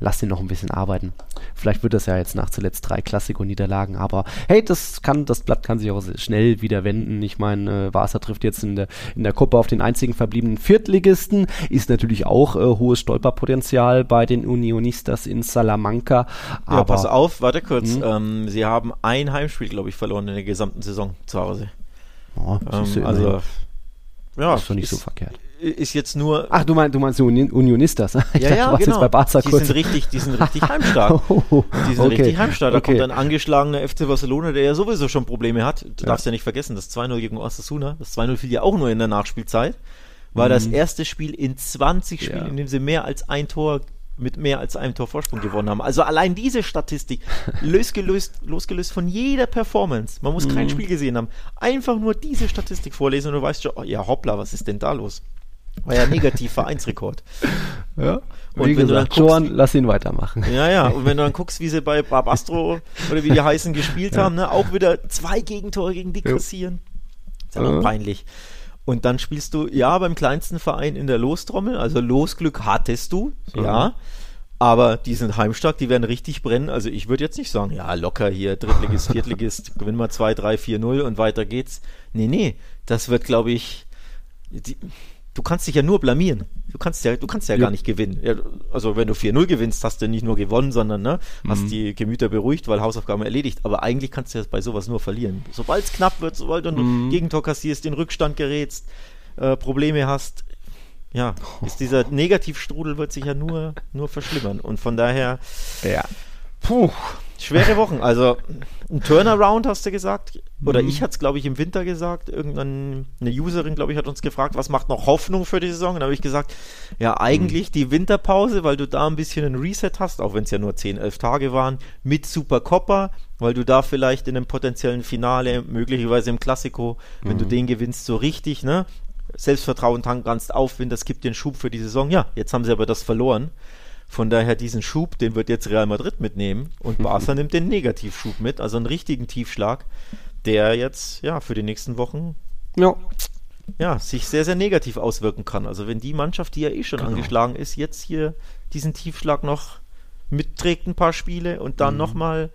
lass ihn noch ein bisschen arbeiten. Vielleicht wird das ja jetzt nach zuletzt drei Klassiko-Niederlagen, aber hey, das kann, das Blatt kann sich auch schnell wieder wenden. Ich meine, äh, Barca trifft jetzt in der, in der Gruppe auf den einzigen verbliebenen Viertligisten, ist natürlich auch äh, hohes Stolperpotenzial bei den Unionistas in Salamanca. Aber, ja, pass auf, warte kurz. Hm? Ähm, sie haben ein Heimspiel, glaube ich, verloren in der gesamten Saison zu Hause. Oh, ähm, also, ja, ist doch nicht so verkehrt ist jetzt nur. Ach, du meinst, du meinst Unionistas? Ich ja, dachte, ja, genau. Jetzt bei Barca die kurz. sind richtig, die sind richtig heimstark. oh, die sind okay. richtig heimstark. Da okay. kommt ein angeschlagener FC Barcelona, der ja sowieso schon Probleme hat. Du ja. darfst ja nicht vergessen, das 2-0 gegen Osasuna, das 2-0 fiel ja auch nur in der Nachspielzeit. War mhm. das erste Spiel in 20 Spielen, ja. in dem sie mehr als ein Tor mit mehr als einem Tor Vorsprung gewonnen haben. Also allein diese Statistik, losgelöst, losgelöst von jeder Performance, man muss kein mhm. Spiel gesehen haben, einfach nur diese Statistik vorlesen und du weißt schon, oh, ja hoppla, was ist denn da los? War ja negativ Vereinsrekord. Ja. Und wie wenn gesagt, du dann guckst, Joan, lass ihn weitermachen. Ja, ja. Und wenn du dann guckst, wie sie bei Barbastro oder wie die heißen gespielt ja. haben, ne, auch wieder zwei Gegentore gegen die kassieren. Ist ja noch peinlich. Und dann spielst du, ja, beim kleinsten Verein in der Lostrommel, also Losglück hattest du, mhm. ja. Aber die sind heimstark, die werden richtig brennen. Also ich würde jetzt nicht sagen, ja, locker hier, Drittligist, Viertligist, gewinnen wir 2, 3, 4, 0 und weiter geht's. Nee, nee, das wird, glaube ich, die, du kannst dich ja nur blamieren. Du kannst ja, du kannst ja, ja. gar nicht gewinnen. Ja, also wenn du 4-0 gewinnst, hast du nicht nur gewonnen, sondern ne, hast mhm. die Gemüter beruhigt, weil Hausaufgaben erledigt. Aber eigentlich kannst du ja bei sowas nur verlieren. Sobald es knapp wird, sobald du mhm. ein Gegentor kassierst, den Rückstand gerätst, äh, Probleme hast, ja, ist dieser Negativstrudel wird sich ja nur, nur verschlimmern. Und von daher, ja. puh, Schwere Wochen. Also ein Turnaround hast du gesagt. Oder mhm. ich hatte es, glaube ich, im Winter gesagt. Irgendeine Userin, glaube ich, hat uns gefragt, was macht noch Hoffnung für die Saison? Und da habe ich gesagt, ja, eigentlich mhm. die Winterpause, weil du da ein bisschen ein Reset hast, auch wenn es ja nur 10, 11 Tage waren, mit Super Copper, weil du da vielleicht in einem potenziellen Finale, möglicherweise im Klassiko, wenn du mhm. den gewinnst, so richtig, ne? Selbstvertrauen tanken kannst, Aufwind, das gibt dir einen Schub für die Saison. Ja, jetzt haben sie aber das verloren. Von daher diesen Schub, den wird jetzt Real Madrid mitnehmen und Barca nimmt den Negativschub mit, also einen richtigen Tiefschlag, der jetzt ja für die nächsten Wochen ja. ja sich sehr sehr negativ auswirken kann. Also wenn die Mannschaft, die ja eh schon genau. angeschlagen ist, jetzt hier diesen Tiefschlag noch mitträgt ein paar Spiele und dann mhm. nochmal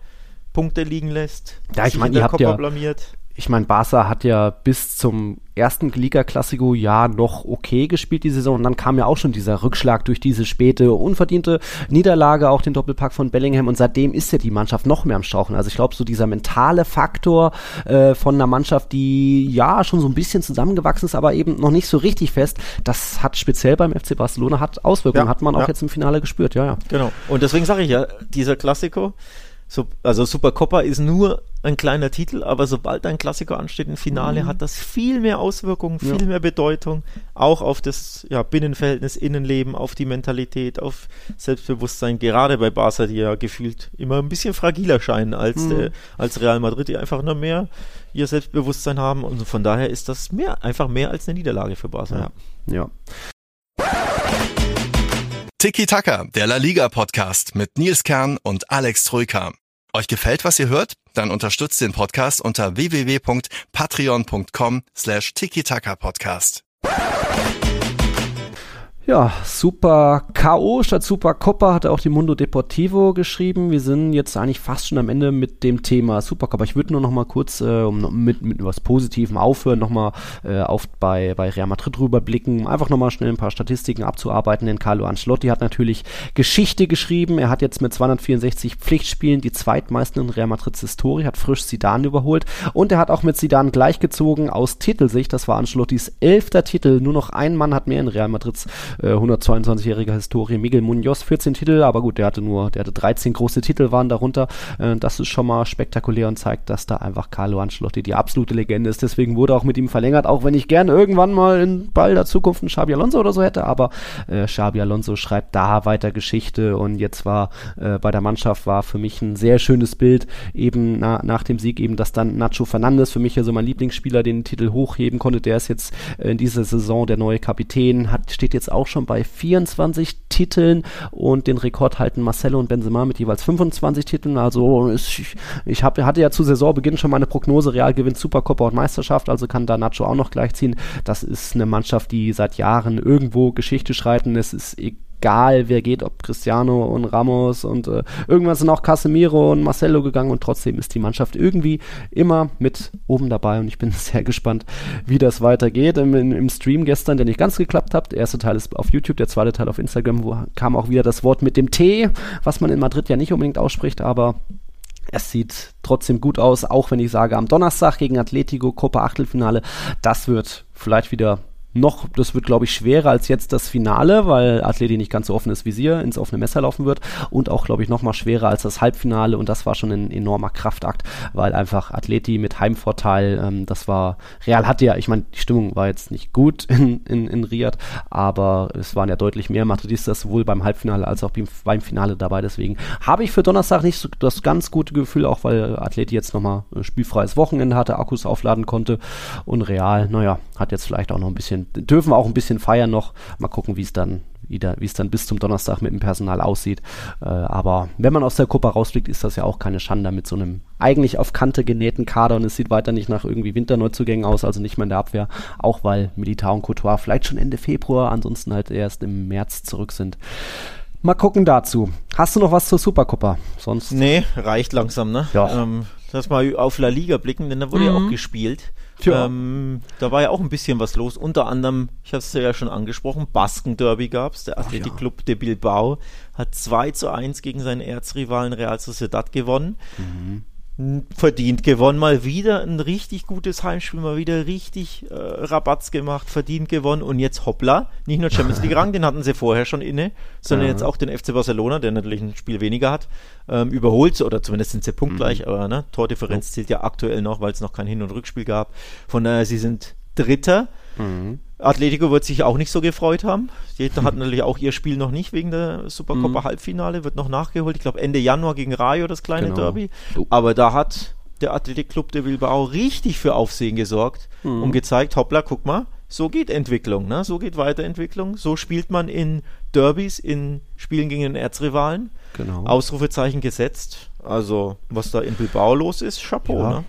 Punkte liegen lässt. Ja, ich meine, ihr habt ja blamiert ich meine, Barca hat ja bis zum ersten Liga-Klassiko ja noch okay gespielt die Saison und dann kam ja auch schon dieser Rückschlag durch diese späte unverdiente Niederlage, auch den Doppelpack von Bellingham und seitdem ist ja die Mannschaft noch mehr am Strauchen. Also ich glaube, so dieser mentale Faktor äh, von einer Mannschaft, die ja schon so ein bisschen zusammengewachsen ist, aber eben noch nicht so richtig fest, das hat speziell beim FC Barcelona hat Auswirkungen, ja, hat man auch ja. jetzt im Finale gespürt, ja, ja. Genau. Und deswegen sage ich ja, dieser Klassiko, so, also Supercoppa ist nur ein kleiner Titel, aber sobald ein Klassiker ansteht, ein Finale, mhm. hat das viel mehr Auswirkungen, viel ja. mehr Bedeutung, auch auf das ja, Binnenverhältnis, Innenleben, auf die Mentalität, auf Selbstbewusstsein, gerade bei Barca, die ja gefühlt immer ein bisschen fragiler scheinen als, mhm. der, als Real Madrid, die einfach nur mehr ihr Selbstbewusstsein haben und von daher ist das mehr, einfach mehr als eine Niederlage für Barca. Ja. ja. Tiki Taka, der La Liga Podcast mit Nils Kern und Alex Troika. Euch gefällt, was ihr hört? Dann unterstützt den Podcast unter www.patreon.com slash Tiki Taka Podcast. Ja, Super K.O. statt Super Copa hat auch die Mundo Deportivo geschrieben. Wir sind jetzt eigentlich fast schon am Ende mit dem Thema Super Copa. Ich würde nur noch mal kurz, äh, um mit, mit was Positivem aufhören, noch mal äh, auf bei, bei Real Madrid rüberblicken, einfach noch mal schnell ein paar Statistiken abzuarbeiten. Denn Carlo Ancelotti hat natürlich Geschichte geschrieben. Er hat jetzt mit 264 Pflichtspielen die zweitmeisten in Real Madrids Historie, hat frisch Zidane überholt und er hat auch mit Zidane gleichgezogen aus Titelsicht. Das war Ancelottis elfter Titel. Nur noch ein Mann hat mehr in Real Madrids äh, 122-jähriger Historie. Miguel Munoz 14 Titel, aber gut, der hatte nur, der hatte 13 große Titel waren darunter. Äh, das ist schon mal spektakulär und zeigt, dass da einfach Carlo Ancelotti die absolute Legende ist. Deswegen wurde auch mit ihm verlängert, auch wenn ich gerne irgendwann mal in bald der Zukunft einen Xabi Alonso oder so hätte, aber äh, Xabi Alonso schreibt da weiter Geschichte und jetzt war äh, bei der Mannschaft war für mich ein sehr schönes Bild eben na, nach dem Sieg eben, dass dann Nacho Fernandes für mich ja so mein Lieblingsspieler den Titel hochheben konnte. Der ist jetzt äh, in dieser Saison der neue Kapitän, hat steht jetzt auch schon bei 24 Titeln und den Rekord halten Marcelo und Benzema mit jeweils 25 Titeln. Also ich, ich hab, hatte ja zu Saisonbeginn schon meine Prognose, Real gewinnt Supercopa und Meisterschaft, also kann da Nacho auch noch gleichziehen. Das ist eine Mannschaft, die seit Jahren irgendwo Geschichte schreiten. Es ist egal egal, wer geht, ob Cristiano und Ramos und äh, irgendwann sind auch Casemiro und Marcelo gegangen und trotzdem ist die Mannschaft irgendwie immer mit oben dabei und ich bin sehr gespannt, wie das weitergeht. Im, im Stream gestern, der nicht ganz geklappt hat, der erste Teil ist auf YouTube, der zweite Teil auf Instagram, wo kam auch wieder das Wort mit dem T, was man in Madrid ja nicht unbedingt ausspricht, aber es sieht trotzdem gut aus, auch wenn ich sage, am Donnerstag gegen Atletico Copa Achtelfinale, das wird vielleicht wieder noch, das wird glaube ich schwerer als jetzt das Finale, weil Athleti nicht ganz so offenes Visier ins offene Messer laufen wird. Und auch glaube ich noch mal schwerer als das Halbfinale. Und das war schon ein enormer Kraftakt, weil einfach Athleti mit Heimvorteil, ähm, das war, Real hatte ja, ich meine, die Stimmung war jetzt nicht gut in, in, in Riyadh, aber es waren ja deutlich mehr Madridistas sowohl beim Halbfinale als auch beim, Finale dabei, deswegen habe ich für Donnerstag nicht so das ganz gute Gefühl, auch weil Athleti jetzt nochmal spielfreies Wochenende hatte, Akkus aufladen konnte. Und Real, naja, hat jetzt vielleicht auch noch ein bisschen dürfen auch ein bisschen feiern noch. Mal gucken, wie es dann wieder, wie es dann bis zum Donnerstag mit dem Personal aussieht. Äh, aber wenn man aus der Copa rausfliegt, ist das ja auch keine Schande mit so einem eigentlich auf Kante genähten Kader und es sieht weiter nicht nach irgendwie Winterneuzugängen aus, also nicht mehr in der Abwehr, auch weil Militar und Couture vielleicht schon Ende Februar, ansonsten halt erst im März zurück sind. Mal gucken dazu. Hast du noch was zur Supercoppa? Sonst? Nee, reicht langsam, ne? Ja. Ähm, lass mal auf La Liga blicken, denn da wurde mhm. ja auch gespielt. Ähm, da war ja auch ein bisschen was los. Unter anderem, ich habe es ja schon angesprochen, Basken-Derby gab es. Der Athletic ja. Club de Bilbao hat 2 zu 1 gegen seinen Erzrivalen Real Sociedad gewonnen. Mhm verdient gewonnen, mal wieder ein richtig gutes Heimspiel, mal wieder richtig äh, Rabatz gemacht, verdient gewonnen und jetzt hoppla, nicht nur Champions League Rang, den hatten sie vorher schon inne, sondern ja. jetzt auch den FC Barcelona, der natürlich ein Spiel weniger hat, ähm, überholt oder zumindest sind sie punktgleich, mhm. aber ne, Tordifferenz zählt ja aktuell noch, weil es noch kein Hin- und Rückspiel gab. Von daher, sie sind Dritter. Mhm. Atletico wird sich auch nicht so gefreut haben. Die hatten natürlich auch ihr Spiel noch nicht wegen der Supercopa mhm. Halbfinale, wird noch nachgeholt. Ich glaube Ende Januar gegen Rayo das kleine genau. Derby. Aber da hat der Athletic Club de Bilbao richtig für Aufsehen gesorgt mhm. und gezeigt, hoppla, guck mal, so geht Entwicklung, ne? so geht Weiterentwicklung, so spielt man in Derbys, in Spielen gegen den Erzrivalen. Genau. Ausrufezeichen gesetzt. Also, was da in Bilbao los ist, Chapeau. Ja. Ne?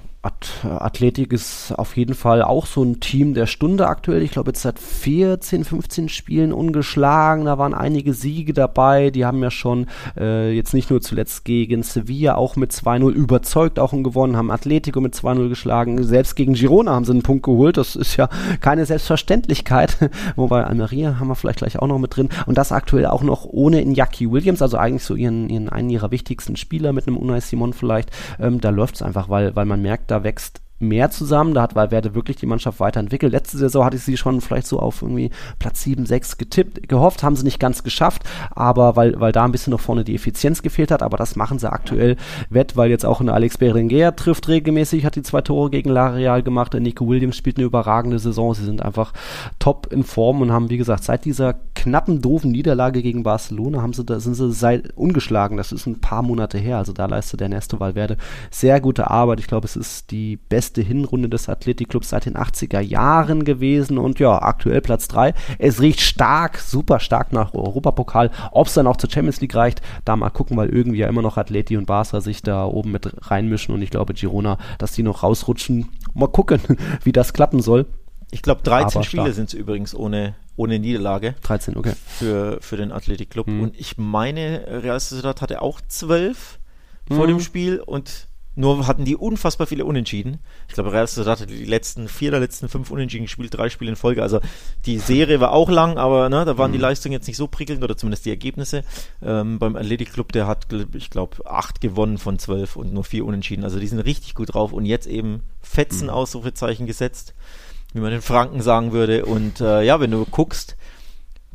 Athletik ist auf jeden Fall auch so ein Team der Stunde aktuell. Ich glaube, jetzt seit 14, 15 Spielen ungeschlagen. Da waren einige Siege dabei. Die haben ja schon äh, jetzt nicht nur zuletzt gegen Sevilla auch mit 2-0 überzeugt, auch und gewonnen, haben Atletico mit 2-0 geschlagen. Selbst gegen Girona haben sie einen Punkt geholt. Das ist ja keine Selbstverständlichkeit. Wobei Almeria haben wir vielleicht gleich auch noch mit drin. Und das aktuell auch noch ohne Iñaki Williams, also eigentlich so ihren, ihren einen ihrer wichtigsten Spieler mit einem Unai Simon vielleicht. Ähm, da läuft es einfach, weil, weil man merkt, da wächst mehr zusammen. Da hat Valverde wirklich die Mannschaft weiterentwickelt. Letzte Saison hatte ich sie schon vielleicht so auf irgendwie Platz 7, 6 getippt, gehofft, haben sie nicht ganz geschafft, aber weil, weil da ein bisschen noch vorne die Effizienz gefehlt hat, aber das machen sie aktuell. Wett, weil jetzt auch eine Alex Berenguer trifft regelmäßig, hat die zwei Tore gegen La Real gemacht, der Nico Williams spielt eine überragende Saison, sie sind einfach top in Form und haben, wie gesagt, seit dieser knappen, doofen Niederlage gegen Barcelona haben sie, da sind sie seit ungeschlagen, das ist ein paar Monate her, also da leistet der Ernesto Valverde sehr gute Arbeit, ich glaube, es ist die beste beste Hinrunde des Athletikclubs seit den 80er Jahren gewesen und ja, aktuell Platz 3. Es riecht stark, super stark nach Europapokal. Ob es dann auch zur Champions League reicht, da mal gucken, weil irgendwie ja immer noch Atleti und Barca sich da oben mit reinmischen und ich glaube Girona, dass die noch rausrutschen. Mal gucken, wie das klappen soll. Ich glaube, 13 Spiele sind es übrigens ohne, ohne Niederlage. 13, okay. Für, für den Athletic Club. Mhm. Und ich meine, Real Sociedad hatte auch 12 mhm. vor dem Spiel und nur hatten die unfassbar viele Unentschieden. Ich glaube, Real Sociedad hatte die letzten vier der letzten fünf Unentschieden gespielt, drei Spiele in Folge. Also die Serie war auch lang, aber ne, da waren mhm. die Leistungen jetzt nicht so prickelnd oder zumindest die Ergebnisse. Ähm, beim Athletic Club, der hat, ich glaube, acht gewonnen von zwölf und nur vier Unentschieden. Also die sind richtig gut drauf und jetzt eben Fetzen mhm. Ausrufezeichen gesetzt, wie man den Franken sagen würde. Und äh, ja, wenn du guckst,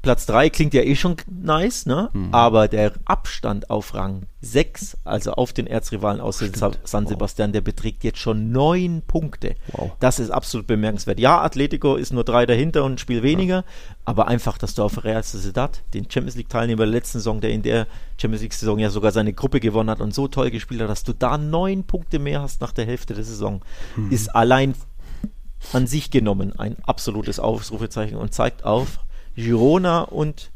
Platz 3 klingt ja eh schon nice, ne? Mhm. Aber der Abstand auf Rang 6, also auf den Erzrivalen aus Stimmt. San Sebastian, wow. der beträgt jetzt schon 9 Punkte. Wow. Das ist absolut bemerkenswert. Ja, Atletico ist nur 3 dahinter und ein Spiel weniger, ja. aber einfach, dass du auf Real Sociedad, den Champions League Teilnehmer der letzten Saison, der in der Champions League Saison ja sogar seine Gruppe gewonnen hat und so toll gespielt hat, dass du da 9 Punkte mehr hast nach der Hälfte der Saison, mhm. ist allein an sich genommen ein absolutes Ausrufezeichen und zeigt auf, Girona und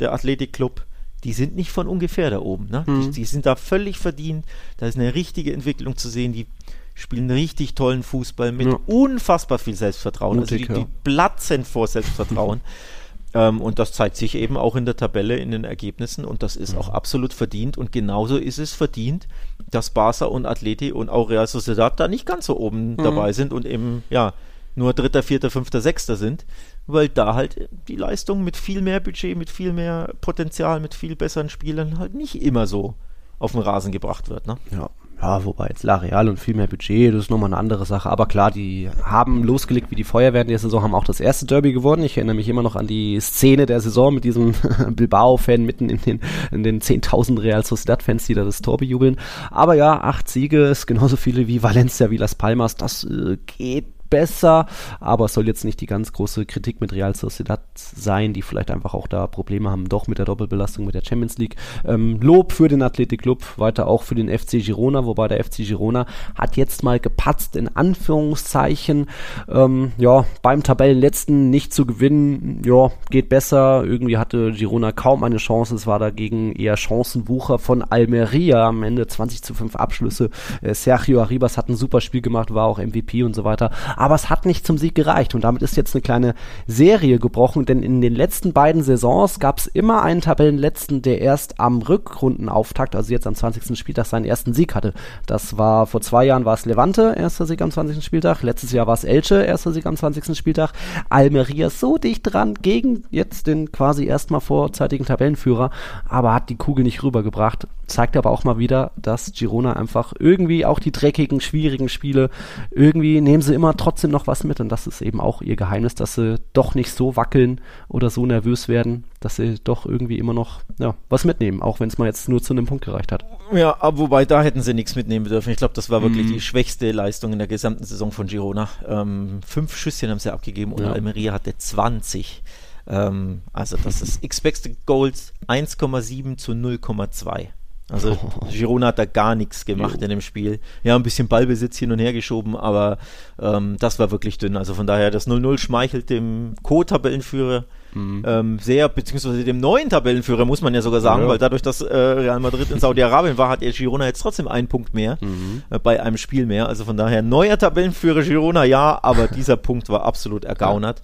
der Athletikclub, die sind nicht von ungefähr da oben. Ne? Mhm. Die, die, sind da völlig verdient. Da ist eine richtige Entwicklung zu sehen. Die spielen richtig tollen Fußball mit ja. unfassbar viel Selbstvertrauen. Mutig, also die, die platzen vor Selbstvertrauen. ähm, und das zeigt sich eben auch in der Tabelle, in den Ergebnissen. Und das ist mhm. auch absolut verdient. Und genauso ist es verdient, dass Barca und Atleti und auch Real Sociedad da nicht ganz so oben mhm. dabei sind und eben, ja, nur Dritter, Vierter, Fünfter, Sechster sind, weil da halt die Leistung mit viel mehr Budget, mit viel mehr Potenzial, mit viel besseren Spielern halt nicht immer so auf den Rasen gebracht wird. Ne? Ja. Ja, wobei jetzt La Real und viel mehr Budget, das ist nochmal eine andere Sache. Aber klar, die haben losgelegt wie die Feuerwehr in der Saison, haben auch das erste Derby gewonnen. Ich erinnere mich immer noch an die Szene der Saison mit diesem Bilbao-Fan mitten in den, in den 10.000 Real Sociedad-Fans, die da das Tor bejubeln. Aber ja, acht Siege ist genauso viele wie Valencia, wie Las Palmas. Das äh, geht besser, aber es soll jetzt nicht die ganz große Kritik mit Real Sociedad sein, die vielleicht einfach auch da Probleme haben, doch mit der Doppelbelastung mit der Champions League. Ähm, Lob für den Athletic Club, weiter auch für den FC Girona, wobei der FC Girona hat jetzt mal gepatzt, in Anführungszeichen. Ähm, ja, beim Tabellenletzten nicht zu gewinnen, ja, geht besser. Irgendwie hatte Girona kaum eine Chance. Es war dagegen eher Chancenwucher von Almeria. Am Ende 20 zu 5 Abschlüsse. Äh, Sergio Arribas hat ein super Spiel gemacht, war auch MVP und so weiter aber es hat nicht zum Sieg gereicht und damit ist jetzt eine kleine Serie gebrochen, denn in den letzten beiden Saisons gab es immer einen Tabellenletzten, der erst am Rückrundenauftakt, also jetzt am 20. Spieltag, seinen ersten Sieg hatte. Das war vor zwei Jahren war es Levante, erster Sieg am 20. Spieltag, letztes Jahr war es Elche, erster Sieg am 20. Spieltag, Almeria so dicht dran gegen jetzt den quasi erstmal vorzeitigen Tabellenführer, aber hat die Kugel nicht rübergebracht. Zeigt aber auch mal wieder, dass Girona einfach irgendwie auch die dreckigen, schwierigen Spiele, irgendwie nehmen sie immer trotzdem noch was mit und das ist eben auch ihr Geheimnis, dass sie doch nicht so wackeln oder so nervös werden, dass sie doch irgendwie immer noch ja, was mitnehmen, auch wenn es mal jetzt nur zu einem Punkt gereicht hat. Ja, aber wobei da hätten sie nichts mitnehmen dürfen. Ich glaube, das war wirklich mhm. die schwächste Leistung in der gesamten Saison von Girona. Ähm, fünf Schüsschen haben sie abgegeben und ja. Almeria hatte 20. Ähm, also das ist Expected Goals 1,7 zu 0,2. Also Girona hat da gar nichts gemacht jo. in dem Spiel. Ja, ein bisschen Ballbesitz hin und her geschoben, aber ähm, das war wirklich dünn. Also von daher, das 0-0 schmeichelt dem Co-Tabellenführer mhm. ähm, sehr, beziehungsweise dem neuen Tabellenführer, muss man ja sogar sagen, ja. weil dadurch, dass äh, Real Madrid in Saudi-Arabien war, hat Girona jetzt trotzdem einen Punkt mehr mhm. äh, bei einem Spiel mehr. Also von daher, neuer Tabellenführer Girona, ja, aber dieser Punkt war absolut ergaunert.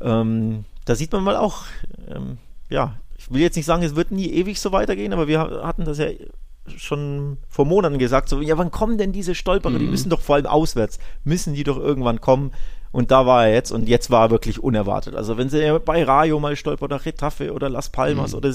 Ja. Ähm, da sieht man mal auch, ähm, ja, ich will jetzt nicht sagen, es wird nie ewig so weitergehen, aber wir hatten das ja schon vor Monaten gesagt, so, ja, wann kommen denn diese Stolperer? Mhm. Die müssen doch vor allem auswärts, müssen die doch irgendwann kommen. Und da war er jetzt und jetzt war er wirklich unerwartet. Also wenn sie bei Rayo mal stolpert oder Retafe oder Las Palmas mhm. oder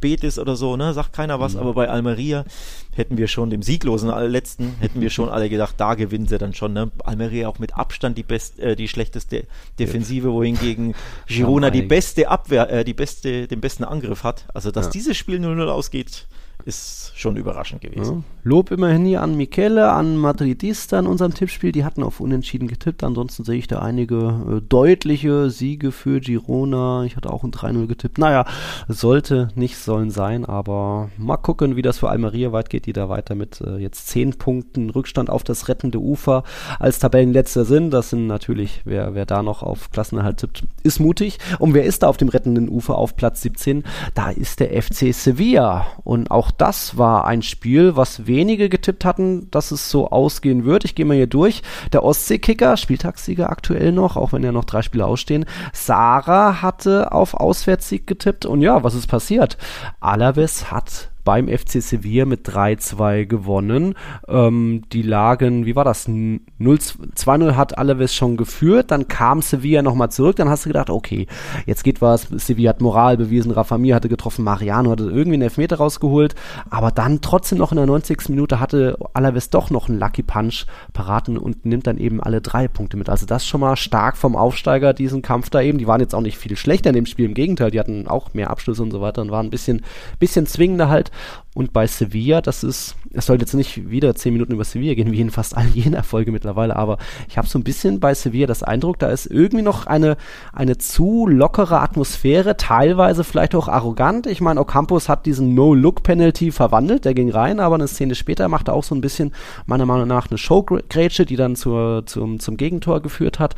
Betis oder so, ne, sagt keiner was, mhm. aber bei Almeria hätten wir schon dem sieglosen letzten hätten wir schon alle gedacht, da gewinnen sie dann schon, ne? Almeria auch mit Abstand die best äh, die schlechteste Defensive, wohingegen Girona die beste Abwehr äh, die beste den besten Angriff hat. Also dass ja. dieses Spiel 0-0 ausgeht, ist schon überraschend gewesen. Ja. Lob immerhin hier an Michele, an Madridista in unserem Tippspiel. Die hatten auf Unentschieden getippt. Ansonsten sehe ich da einige äh, deutliche Siege für Girona. Ich hatte auch ein 3-0 getippt. Naja, sollte nicht sollen sein, aber mal gucken, wie das für Almeria weit geht, die da weiter mit äh, jetzt 10 Punkten Rückstand auf das rettende Ufer als Tabellenletzter sind. Das sind natürlich, wer, wer da noch auf Klassenerhalt tippt, ist mutig. Und wer ist da auf dem rettenden Ufer auf Platz 17? Da ist der FC Sevilla. Und auch auch das war ein Spiel, was wenige getippt hatten, dass es so ausgehen wird. Ich gehe mal hier durch. Der Ostseekicker, Spieltagssieger aktuell noch, auch wenn ja noch drei Spiele ausstehen. Sarah hatte auf Auswärtssieg getippt und ja, was ist passiert? Alaves hat beim FC Sevilla mit 3-2 gewonnen. Ähm, die lagen, wie war das? 2-0 hat Alaves schon geführt, dann kam Sevilla nochmal zurück, dann hast du gedacht, okay, jetzt geht was, Sevilla hat Moral bewiesen, Rafa Mir hatte getroffen, Mariano hatte irgendwie einen Elfmeter rausgeholt, aber dann trotzdem noch in der 90. Minute hatte Alaves doch noch einen Lucky Punch paraten und nimmt dann eben alle drei Punkte mit. Also das schon mal stark vom Aufsteiger, diesen Kampf da eben. Die waren jetzt auch nicht viel schlechter in dem Spiel, im Gegenteil, die hatten auch mehr Abschlüsse und so weiter und waren ein bisschen, bisschen zwingender halt. Und bei Sevilla, das ist, es soll jetzt nicht wieder zehn Minuten über Sevilla gehen, wie in fast all jenen Erfolge mittlerweile, aber ich habe so ein bisschen bei Sevilla das Eindruck, da ist irgendwie noch eine, eine zu lockere Atmosphäre, teilweise vielleicht auch arrogant. Ich meine, Ocampos hat diesen No-Look-Penalty verwandelt, der ging rein, aber eine Szene später macht er auch so ein bisschen, meiner Meinung nach, eine Showgrätsche, die dann zur, zum, zum Gegentor geführt hat.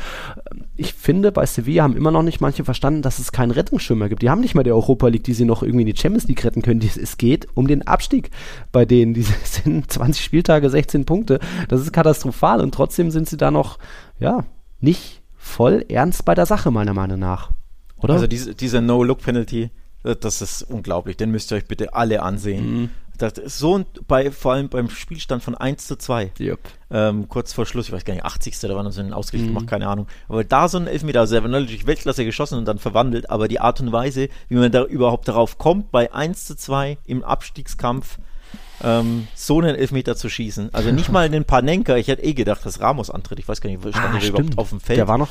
Ich finde, bei Sevilla haben immer noch nicht manche verstanden, dass es keinen Rettungsschirm gibt. Die haben nicht mal die Europa League, die sie noch irgendwie in die Champions League retten können. Es geht um den Abstieg bei denen. Die sind 20 Spieltage, 16 Punkte. Das ist katastrophal und trotzdem sind sie da noch, ja, nicht voll ernst bei der Sache, meiner Meinung nach. Oder? Also diese, dieser No-Look-Penalty, das ist unglaublich. Den müsst ihr euch bitte alle ansehen. Mhm. Das ist so bei, vor allem beim Spielstand von 1 zu 2. Yep. Ähm, kurz vor Schluss, ich weiß gar nicht, 80. Da war noch so ein Ausgleich mhm. gemacht, keine Ahnung. Aber da so ein Elfmeter, also er war natürlich Weltklasse geschossen und dann verwandelt, aber die Art und Weise, wie man da überhaupt darauf kommt, bei 1 zu 2 im Abstiegskampf, ähm, so einen Elfmeter zu schießen. Also nicht mal einen Panenka. Ich hätte eh gedacht, dass Ramos antritt. Ich weiß gar nicht, stand ah, der überhaupt auf dem Feld. Der war noch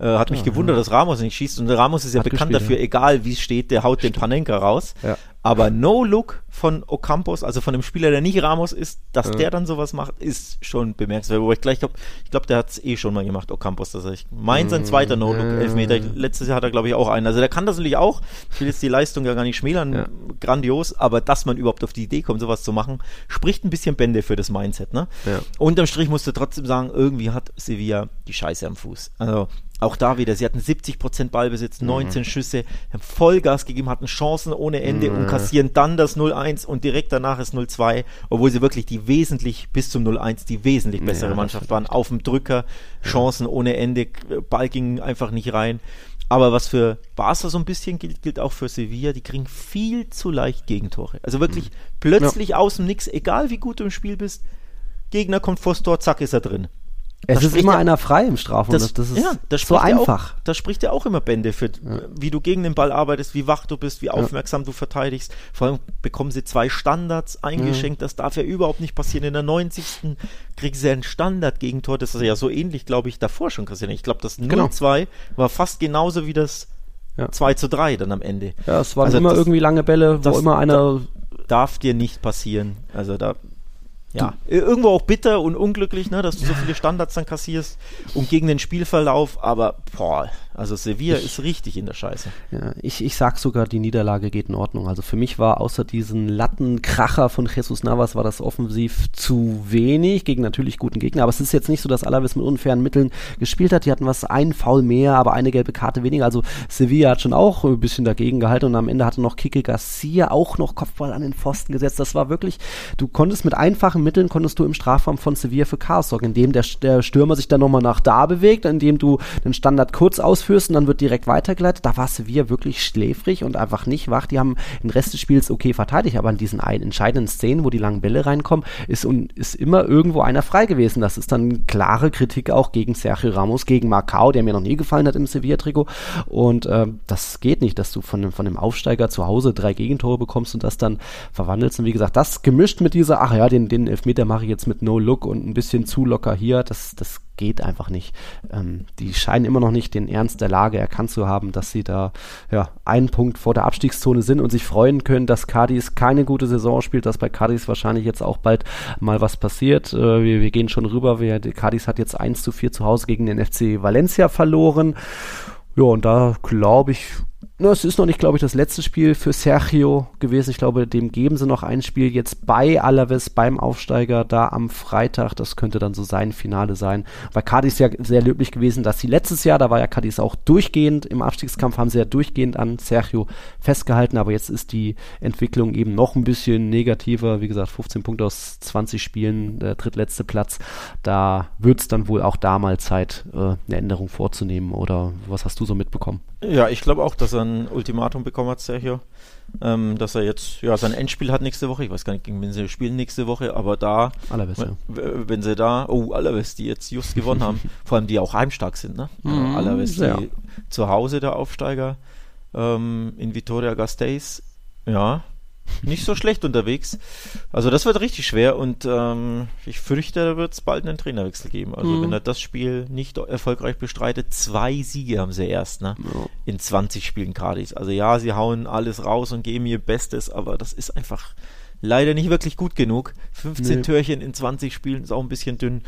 äh, hat mich ja, gewundert, ja. dass Ramos nicht schießt. Und Ramos ist ja hat bekannt gespielt, dafür, ja. egal wie es steht, der haut Stimmt. den Panenka raus. Aber No Look von Ocampos, also von dem Spieler, der nicht Ramos ist, dass ja. der dann sowas macht, ist schon bemerkenswert. Wobei ich gleich glaube, ich glaube, der hat es eh schon mal gemacht, Ocampos. Das ich mein sein zweiter No Look Elfmeter. Letztes Jahr hat er glaube ich auch einen. Also der kann das natürlich auch. Ich will jetzt die Leistung ja gar nicht schmälern, ja. grandios. Aber dass man überhaupt auf die Idee kommt, sowas zu machen, spricht ein bisschen Bände für das Mindset. Ne? Ja. Unterm Strich musst du trotzdem sagen, irgendwie hat Sevilla die Scheiße am Fuß. Also auch da wieder, sie hatten 70% Ballbesitz, 19 mhm. Schüsse, haben Vollgas gegeben, hatten Chancen ohne Ende mhm. und kassieren dann das 0-1 und direkt danach ist 0-2, obwohl sie wirklich die wesentlich bis zum 0-1 die wesentlich bessere Ja, Mannschaft waren. Auf dem Drücker, Chancen ohne Ende, Ball ging einfach nicht rein. Aber was für Barca so ein bisschen gilt, gilt auch für Sevilla. Die kriegen viel zu leicht Gegentore. Also wirklich Mhm. plötzlich aus dem Nix, egal wie gut du im Spiel bist, Gegner kommt vors Tor, zack, ist er drin. Es ist immer ja- einer frei im Strafraum. Das, das ist ja, das so ja einfach. Auch, das spricht ja auch immer Bände für, wie du gegen den Ball arbeitest, wie wach du bist, wie aufmerksam du verteidigst. Vor allem bekommen sie zwei Standards eingeschenkt. Das darf ja überhaupt nicht passieren. In der 90. kriegen sie ein Standard-Gegentor. Das ist ja so ähnlich, glaube ich, davor schon, Christian. Ich glaube, das 0-2 war fast genauso wie das Genau. Ja. 2 zu 3 dann am Ende. Ja, es waren Also immer das irgendwie lange Bälle, wo immer einer. Darf dir nicht passieren. Also da. Ja, irgendwo auch bitter und unglücklich, ne, dass du so viele Standards dann kassierst und gegen den Spielverlauf, aber boah, also Sevilla ist richtig in der Scheiße. Ja, ich, ich sag sogar, die Niederlage geht in Ordnung. Also für mich war außer diesen Lattenkracher von Jesus Navas war das offensiv zu wenig gegen natürlich guten Gegner. Aber es ist jetzt nicht so, dass Alaves mit unfairen Mitteln gespielt hat. Die hatten was, einen Foul mehr, aber eine gelbe Karte weniger. Also Sevilla hat schon auch ein bisschen dagegen gehalten und am Ende hatte noch Kike Garcia auch noch Kopfball an den Pfosten gesetzt. Das war wirklich, du konntest mit einfachen Mitteln, konntest du im Strafraum von Sevilla für Chaos sorgen, indem der, der Stürmer sich dann nochmal nach da bewegt, indem du den Standard kurz ausführst und dann wird direkt weitergeleitet. Da war Sevilla wirklich schläfrig und einfach nicht wach. Die haben den Rest des Spiels okay verteidigt, aber in diesen ein, entscheidenden Szenen, wo die langen Bälle reinkommen, ist, und ist immer irgendwo einer frei gewesen. Das ist dann klare Kritik auch gegen Sergio Ramos, gegen Macau, der mir noch nie gefallen hat im Sevilla-Trikot. Und ähm, das geht nicht, dass du von, von dem Aufsteiger zu Hause drei Gegentore bekommst und das dann verwandelst. Und wie gesagt, das gemischt mit dieser, ach ja, den, den Elfmeter mache ich jetzt mit No Look und ein bisschen zu locker hier, das, das geht einfach nicht. Ähm, die scheinen immer noch nicht den Ernst der Lage erkannt zu haben, dass sie da ja einen Punkt vor der Abstiegszone sind und sich freuen können, dass Cadiz keine gute Saison spielt, dass bei Cadiz wahrscheinlich jetzt auch bald mal was passiert. Äh, wir, wir gehen schon rüber. Wir, Cadiz hat jetzt 1 zu 4 zu Hause gegen den FC Valencia verloren. Ja, und da glaube ich, na, es ist noch nicht, glaube ich, das letzte Spiel für Sergio gewesen. Ich glaube, dem geben sie noch ein Spiel jetzt bei Alaves, beim Aufsteiger, da am Freitag. Das könnte dann so sein Finale sein. Bei Cadiz ja sehr löblich gewesen, dass sie letztes Jahr, da war ja Cadiz auch durchgehend, im Abstiegskampf haben sie ja durchgehend an Sergio festgehalten, aber jetzt ist die Entwicklung eben noch ein bisschen negativer. Wie gesagt, 15 Punkte aus 20 Spielen, der drittletzte Platz. Da wird es dann wohl auch da mal Zeit, äh, eine Änderung vorzunehmen. Oder was hast du so mitbekommen? Ja, ich glaube auch, dass er ein Ultimatum bekommen hat, Sergio. Ähm, dass er jetzt ja sein Endspiel hat nächste Woche. Ich weiß gar nicht, gegen wen sie spielen nächste Woche, aber da, Alaves, ja. wenn sie da, oh, Alaves, die jetzt just gewonnen haben, vor allem die auch heimstark sind, ne? Mhm, Alaves, die sehr. zu Hause der Aufsteiger ähm, in Vitoria Gasteiz, ja, nicht so schlecht unterwegs. Also das wird richtig schwer und ähm, ich fürchte, da wird es bald einen Trainerwechsel geben. Also Mhm. wenn er das Spiel nicht erfolgreich bestreitet, zwei Siege haben sie erst, ne? Ja. In 20 Spielen Cardis. Also ja, sie hauen alles raus und geben ihr Bestes, aber das ist einfach leider nicht wirklich gut genug. 15 Nee. Türchen in 20 Spielen ist auch ein bisschen dünn.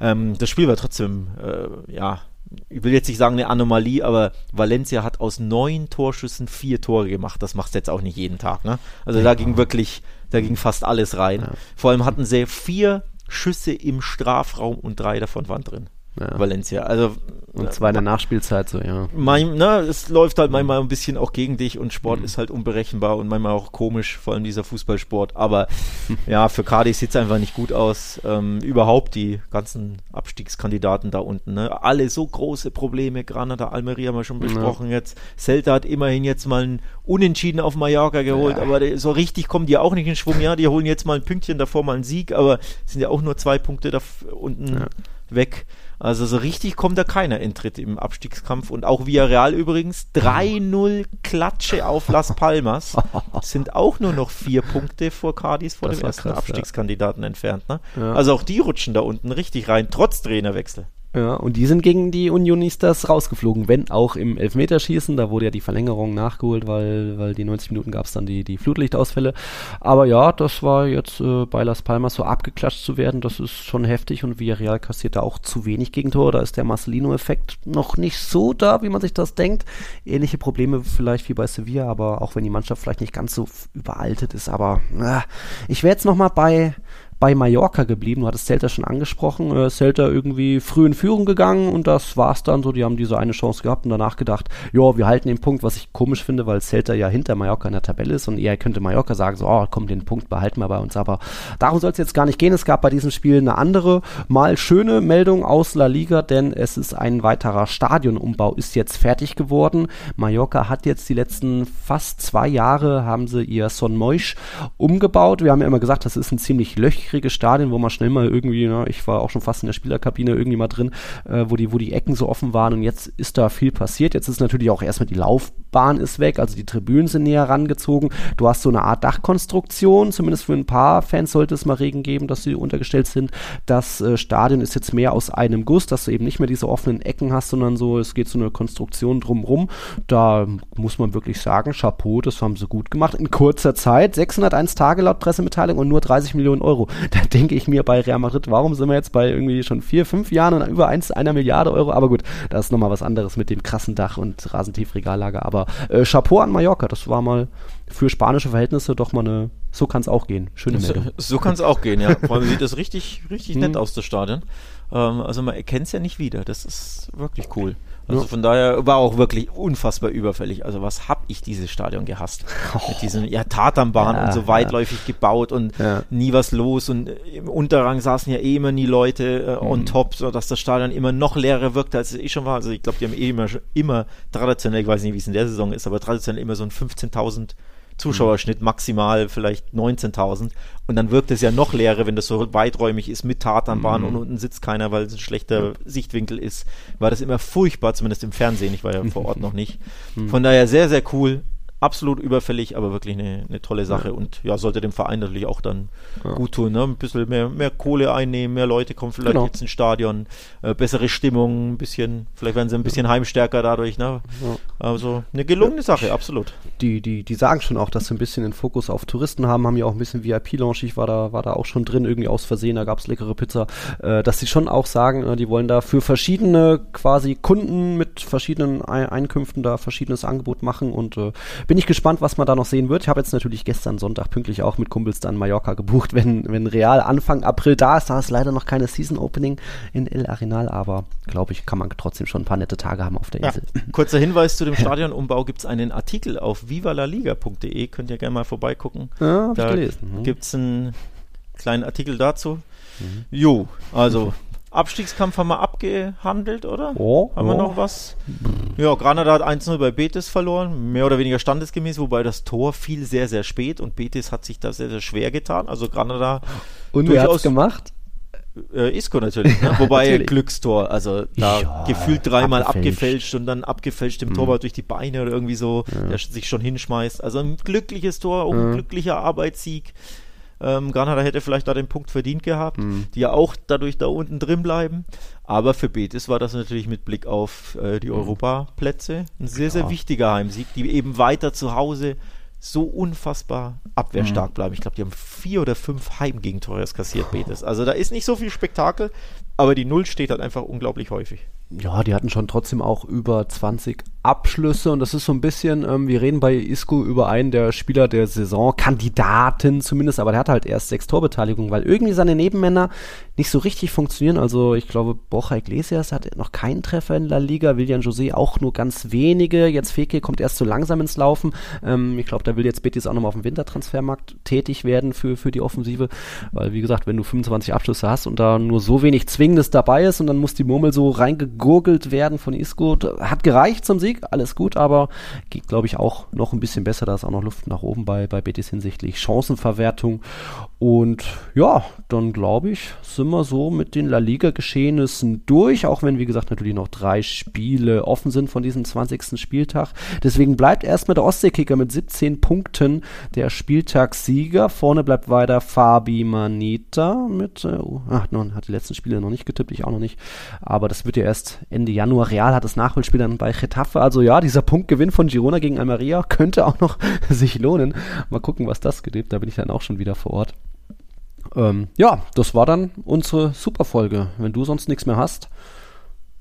Ähm, das Spiel war trotzdem, äh, ja, ich will jetzt nicht sagen eine Anomalie, aber Valencia hat aus neun Torschüssen vier Tore gemacht. Das macht jetzt auch nicht jeden Tag, ne? Also da ging wirklich, da ging fast alles rein. Ja. Vor allem hatten sie vier Schüsse im Strafraum und drei davon waren drin. Ja. Valencia. Also Und zwar in der Nachspielzeit so, ja. mein, na, es läuft halt manchmal ein bisschen auch gegen dich und Sport ist halt unberechenbar und manchmal auch komisch, vor allem dieser Fußballsport. Aber ja, für Cardiff sieht es einfach nicht gut aus. Ähm, überhaupt die ganzen Abstiegskandidaten da unten. Ne? Alle so große Probleme. Granada, Almeria haben wir schon besprochen jetzt. Celta hat immerhin jetzt mal ein Unentschieden auf Mallorca geholt, Ja. aber so richtig kommen die auch nicht in Schwung. Ja, die holen jetzt mal ein Pünktchen davor, mal einen Sieg, aber es sind ja auch nur zwei Punkte da unten Ja. Weg. Also so richtig kommt da keiner in Tritt im Abstiegskampf. Und auch Villarreal übrigens 3-0 Klatsche auf Las Palmas. sind auch nur noch vier Punkte vor Cadiz, vor Das dem ersten krass, ja. Abstiegskandidaten entfernt. Ne? Ja. Also auch die rutschen da unten richtig rein, trotz Trainerwechsel. Ja, und die sind gegen die Unionistas rausgeflogen, wenn auch im Elfmeterschießen. Da wurde ja die Verlängerung nachgeholt, weil, weil die 90 Minuten gab es dann die, die Flutlichtausfälle. Aber ja, das war jetzt äh, bei Las Palmas so abgeklatscht zu werden, das ist schon heftig und Villarreal kassiert da auch zu wenig Gegentore. Da ist der Marcelino-Effekt noch nicht so da, wie man sich das denkt. Ähnliche Probleme vielleicht wie bei Sevilla, aber auch wenn die Mannschaft vielleicht nicht ganz so überaltet ist. Aber äh, ich wäre jetzt nochmal bei bei Mallorca geblieben. Du hattest Celta schon angesprochen. Äh, Celta irgendwie früh in Führung gegangen und das war's dann so. Die haben diese eine Chance gehabt und danach gedacht, ja, wir halten den Punkt, was ich komisch finde, weil Celta ja hinter Mallorca in der Tabelle ist und eher könnte Mallorca sagen, so, oh, komm, den Punkt behalten wir bei uns. Aber darum soll es jetzt gar nicht gehen. Es gab bei diesem Spiel eine andere, mal schöne Meldung aus La Liga, denn es ist ein weiterer Stadionumbau, ist jetzt fertig geworden. Mallorca hat jetzt die letzten fast zwei Jahre, haben sie ihr Son Moix umgebaut. Wir haben ja immer gesagt, das ist ein ziemlich löchriges Stadion, wo man schnell mal irgendwie, ne, ich war auch schon fast in der Spielerkabine irgendwie mal drin, äh, wo, die, wo die Ecken so offen waren und jetzt ist da viel passiert. Jetzt ist natürlich auch erstmal die Laufbahn ist weg, also die Tribünen sind näher rangezogen. Du hast so eine Art Dachkonstruktion, zumindest für ein paar Fans sollte es mal Regen geben, dass sie untergestellt sind. Das äh, Stadion ist jetzt mehr aus einem Guss, dass du eben nicht mehr diese offenen Ecken hast, sondern so, es geht so eine Konstruktion drumrum. Da muss man wirklich sagen, Chapeau, das haben sie gut gemacht. In kurzer Zeit, 601 Tage laut Pressemitteilung und nur 30 Millionen Euro. Da denke ich mir bei Real Madrid, warum sind wir jetzt bei irgendwie schon vier, fünf Jahren und über eins, einer Milliarde Euro? Aber gut, das ist nochmal was anderes mit dem krassen Dach und Rasentiefregallager. Aber äh, Chapeau an Mallorca, das war mal für spanische Verhältnisse doch mal eine, so kann es auch gehen. Schöne Meldung. So, so kann es auch gehen, ja. Vor allem sieht das richtig, richtig nett hm. aus, das Stadion. Ähm, also man erkennt es ja nicht wieder. Das ist wirklich cool. Also ja. von daher war auch wirklich unfassbar überfällig. Also was hab ich dieses Stadion gehasst? Oh. Mit diesen ja, Tatanbahnen ja, und so weitläufig ja. gebaut und nie was los und im Unterrang saßen ja eh immer nie Leute äh, on mhm. top, sodass das Stadion immer noch leerer wirkte, als es eh schon war. Also ich glaube, die haben eh immer, immer traditionell, ich weiß nicht, wie es in der Saison ist, aber traditionell immer so ein 15.000 Zuschauerschnitt maximal vielleicht 19.000 und dann wirkt es ja noch leerer, wenn das so weiträumig ist mit Tatanbahn mhm. und unten sitzt keiner, weil es ein schlechter Sichtwinkel ist. War das immer furchtbar, zumindest im Fernsehen. Ich war ja vor Ort noch nicht. Mhm. Von daher sehr, sehr cool absolut überfällig, aber wirklich eine, eine tolle Sache ja. und ja, sollte dem Verein natürlich auch dann ja. gut tun. Ne? Ein bisschen mehr, mehr Kohle einnehmen, mehr Leute kommen vielleicht genau. jetzt ins Stadion, äh, bessere Stimmung, ein bisschen, vielleicht werden sie ein bisschen heimstärker dadurch. Ne? Also eine gelungene Sache, absolut. Die, die, die sagen schon auch, dass sie ein bisschen den Fokus auf Touristen haben, haben ja auch ein bisschen VIP-Lounge, ich war da, war da auch schon drin, irgendwie aus Versehen, da gab es leckere Pizza, äh, dass sie schon auch sagen, äh, die wollen da für verschiedene quasi Kunden mit verschiedenen Einkünften da verschiedenes Angebot machen und äh, bin ich gespannt, was man da noch sehen wird. Ich habe jetzt natürlich gestern Sonntag pünktlich auch mit Kumpels dann Mallorca gebucht, wenn, wenn Real Anfang April da ist. Da ist leider noch keine Season Opening in El Arenal, aber glaube ich, kann man trotzdem schon ein paar nette Tage haben auf der Insel. Ja. Kurzer Hinweis zu dem Stadionumbau: gibt es einen Artikel auf vivalaliga.de, könnt ihr gerne mal vorbeigucken. Ja, da mhm. gibt es einen kleinen Artikel dazu. Mhm. Jo, also Abstiegskampf haben wir abgehandelt, oder? Oh, haben oh. wir noch was? Ja, Granada hat 1-0 bei Betis verloren, mehr oder weniger standesgemäß, wobei das Tor fiel sehr, sehr spät und Betis hat sich da sehr, sehr schwer getan. Also Granada. Und wer hat's gemacht? Äh, Isco natürlich, ne? wobei natürlich. Glückstor, also da ja, gefühlt dreimal abgefälscht. abgefälscht. und dann abgefälscht dem mhm. Torwart durch die Beine oder irgendwie so, ja. der sich schon hinschmeißt. Also ein glückliches Tor, auch ein mhm. glücklicher Arbeitssieg. Ähm, Granada hätte vielleicht da den Punkt verdient gehabt, mhm. die ja auch dadurch da unten drin bleiben. Aber für Betis war das natürlich mit Blick auf äh, die mhm. Europaplätze ein sehr, sehr wichtiger Heimsieg, die eben weiter zu Hause so unfassbar abwehrstark mhm. bleiben. Ich glaube, die haben vier oder fünf Heimgegentore kassiert, Betis. Also da ist nicht so viel Spektakel, aber die Null steht halt einfach unglaublich häufig. Ja, die hatten schon trotzdem auch über 20 Abschlüsse und das ist so ein bisschen, ähm, wir reden bei Isco über einen der Spieler der Saison, Kandidaten zumindest, aber der hat halt erst sechs Torbeteiligungen, weil irgendwie seine Nebenmänner nicht so richtig funktionieren. Also ich glaube, Borja Iglesias hat noch keinen Treffer in La Liga, William José auch nur ganz wenige. Jetzt Feke kommt erst so langsam ins Laufen. Ähm, ich glaube, da will jetzt Betis auch nochmal auf dem Wintertransfermarkt tätig werden für, für die Offensive, weil wie gesagt, wenn du 25 Abschlüsse hast und da nur so wenig Zwingendes dabei ist und dann muss die Murmel so reingegurgelt werden von Isco, hat gereicht zum Sieg, alles gut, aber geht glaube ich auch noch ein bisschen besser. Da ist auch noch Luft nach oben bei, bei Betis hinsichtlich Chancenverwertung und ja, dann glaube ich, sind wir so mit den La Liga-Geschehnissen durch, auch wenn, wie gesagt, natürlich noch drei Spiele offen sind von diesem 20. Spieltag. Deswegen bleibt erstmal der Ostseekicker mit 17 Punkten der Spieltagssieger. Vorne bleibt weiter Fabi Manita mit, äh, ach, nun, hat die letzten Spiele noch nicht getippt, ich auch noch nicht. Aber das wird ja erst Ende Januar. Real hat das Nachholspiel dann bei Getafe. Also ja, dieser Punktgewinn von Girona gegen Almeria könnte auch noch sich lohnen. Mal gucken, was das gibt. Da bin ich dann auch schon wieder vor Ort. Ähm, ja, das war dann unsere Superfolge. Wenn du sonst nichts mehr hast,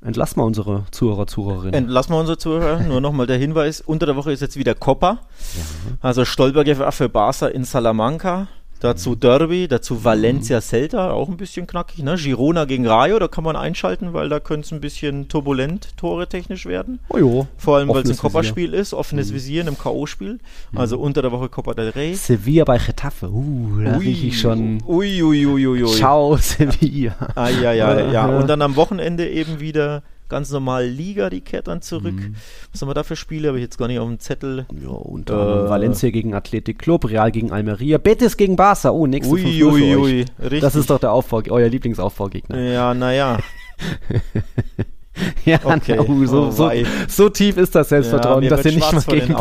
entlass mal unsere Zuhörer, Zuhörerinnen. Entlass mal unsere Zuhörer. Nur nochmal der Hinweis: Unter der Woche ist jetzt wieder Copa. Ja. Also Stolberger für Barca in Salamanca. Dazu Derby, dazu Valencia Celta, auch ein bisschen knackig. Ne? Girona gegen Rayo, da kann man einschalten, weil da könnte es ein bisschen turbulent, tore technisch werden. Oh jo. Vor allem, weil es ein Kopperspiel ist, offenes Visier in einem K.O.-Spiel. Also unter der Woche Copa del Rey. Sevilla bei Getafe. Uh, da rieche ich schon. Ui, ui, ui, ui, ui. Ciao, Sevilla. Ah, ja, ja, ja. Ja. Und dann am Wochenende eben wieder ganz normal Liga, die kehrt dann zurück. Mhm. Was haben wir da für Spiele? Habe ich jetzt gar nicht auf dem Zettel. Ja, anderem Äh. Valencia gegen Athletic Club, Real gegen Almeria, Betis gegen Barca. Oh, nächste Ui, fünf ui, euch. ui. Richtig. Das ist doch der Aufbau, euer Lieblingsaufbaugegner. ja, naja. Ja, Okay. oh, so, Oh, so, so tief ist das Selbstvertrauen, mir dass ihr nicht mal schwarz vor gegen den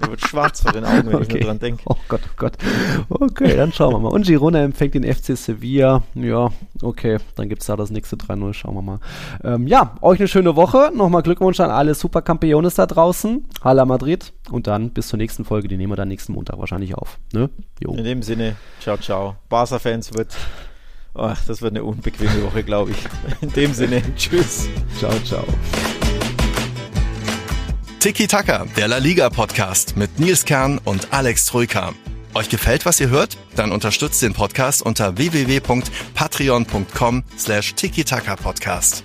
Mir wird schwarz vor den Augen, wenn ich Okay. nur dran denke. Oh Gott, oh Gott. Okay, dann schauen wir mal. Und Girona empfängt den FC Sevilla. Ja, okay, dann gibt es da das nächste 3-0. Schauen wir mal. Ähm, ja, euch eine schöne Woche. Nochmal Glückwunsch an alle Supercampiones da draußen. Hala Madrid. Und dann bis zur nächsten Folge. Die nehmen wir dann nächsten Montag wahrscheinlich auf. Ne? Jo. In dem Sinne, ciao, ciao. Barca-Fans wird. Ach, das wird eine unbequeme Woche, glaube ich. In dem Sinne, tschüss. Ciao, ciao. Tiki Taka, der La Liga Podcast mit Nils Kern und Alex Troika. Euch gefällt, was ihr hört? Dann unterstützt den Podcast unter www.patreon.com slash tiki-taka-podcast.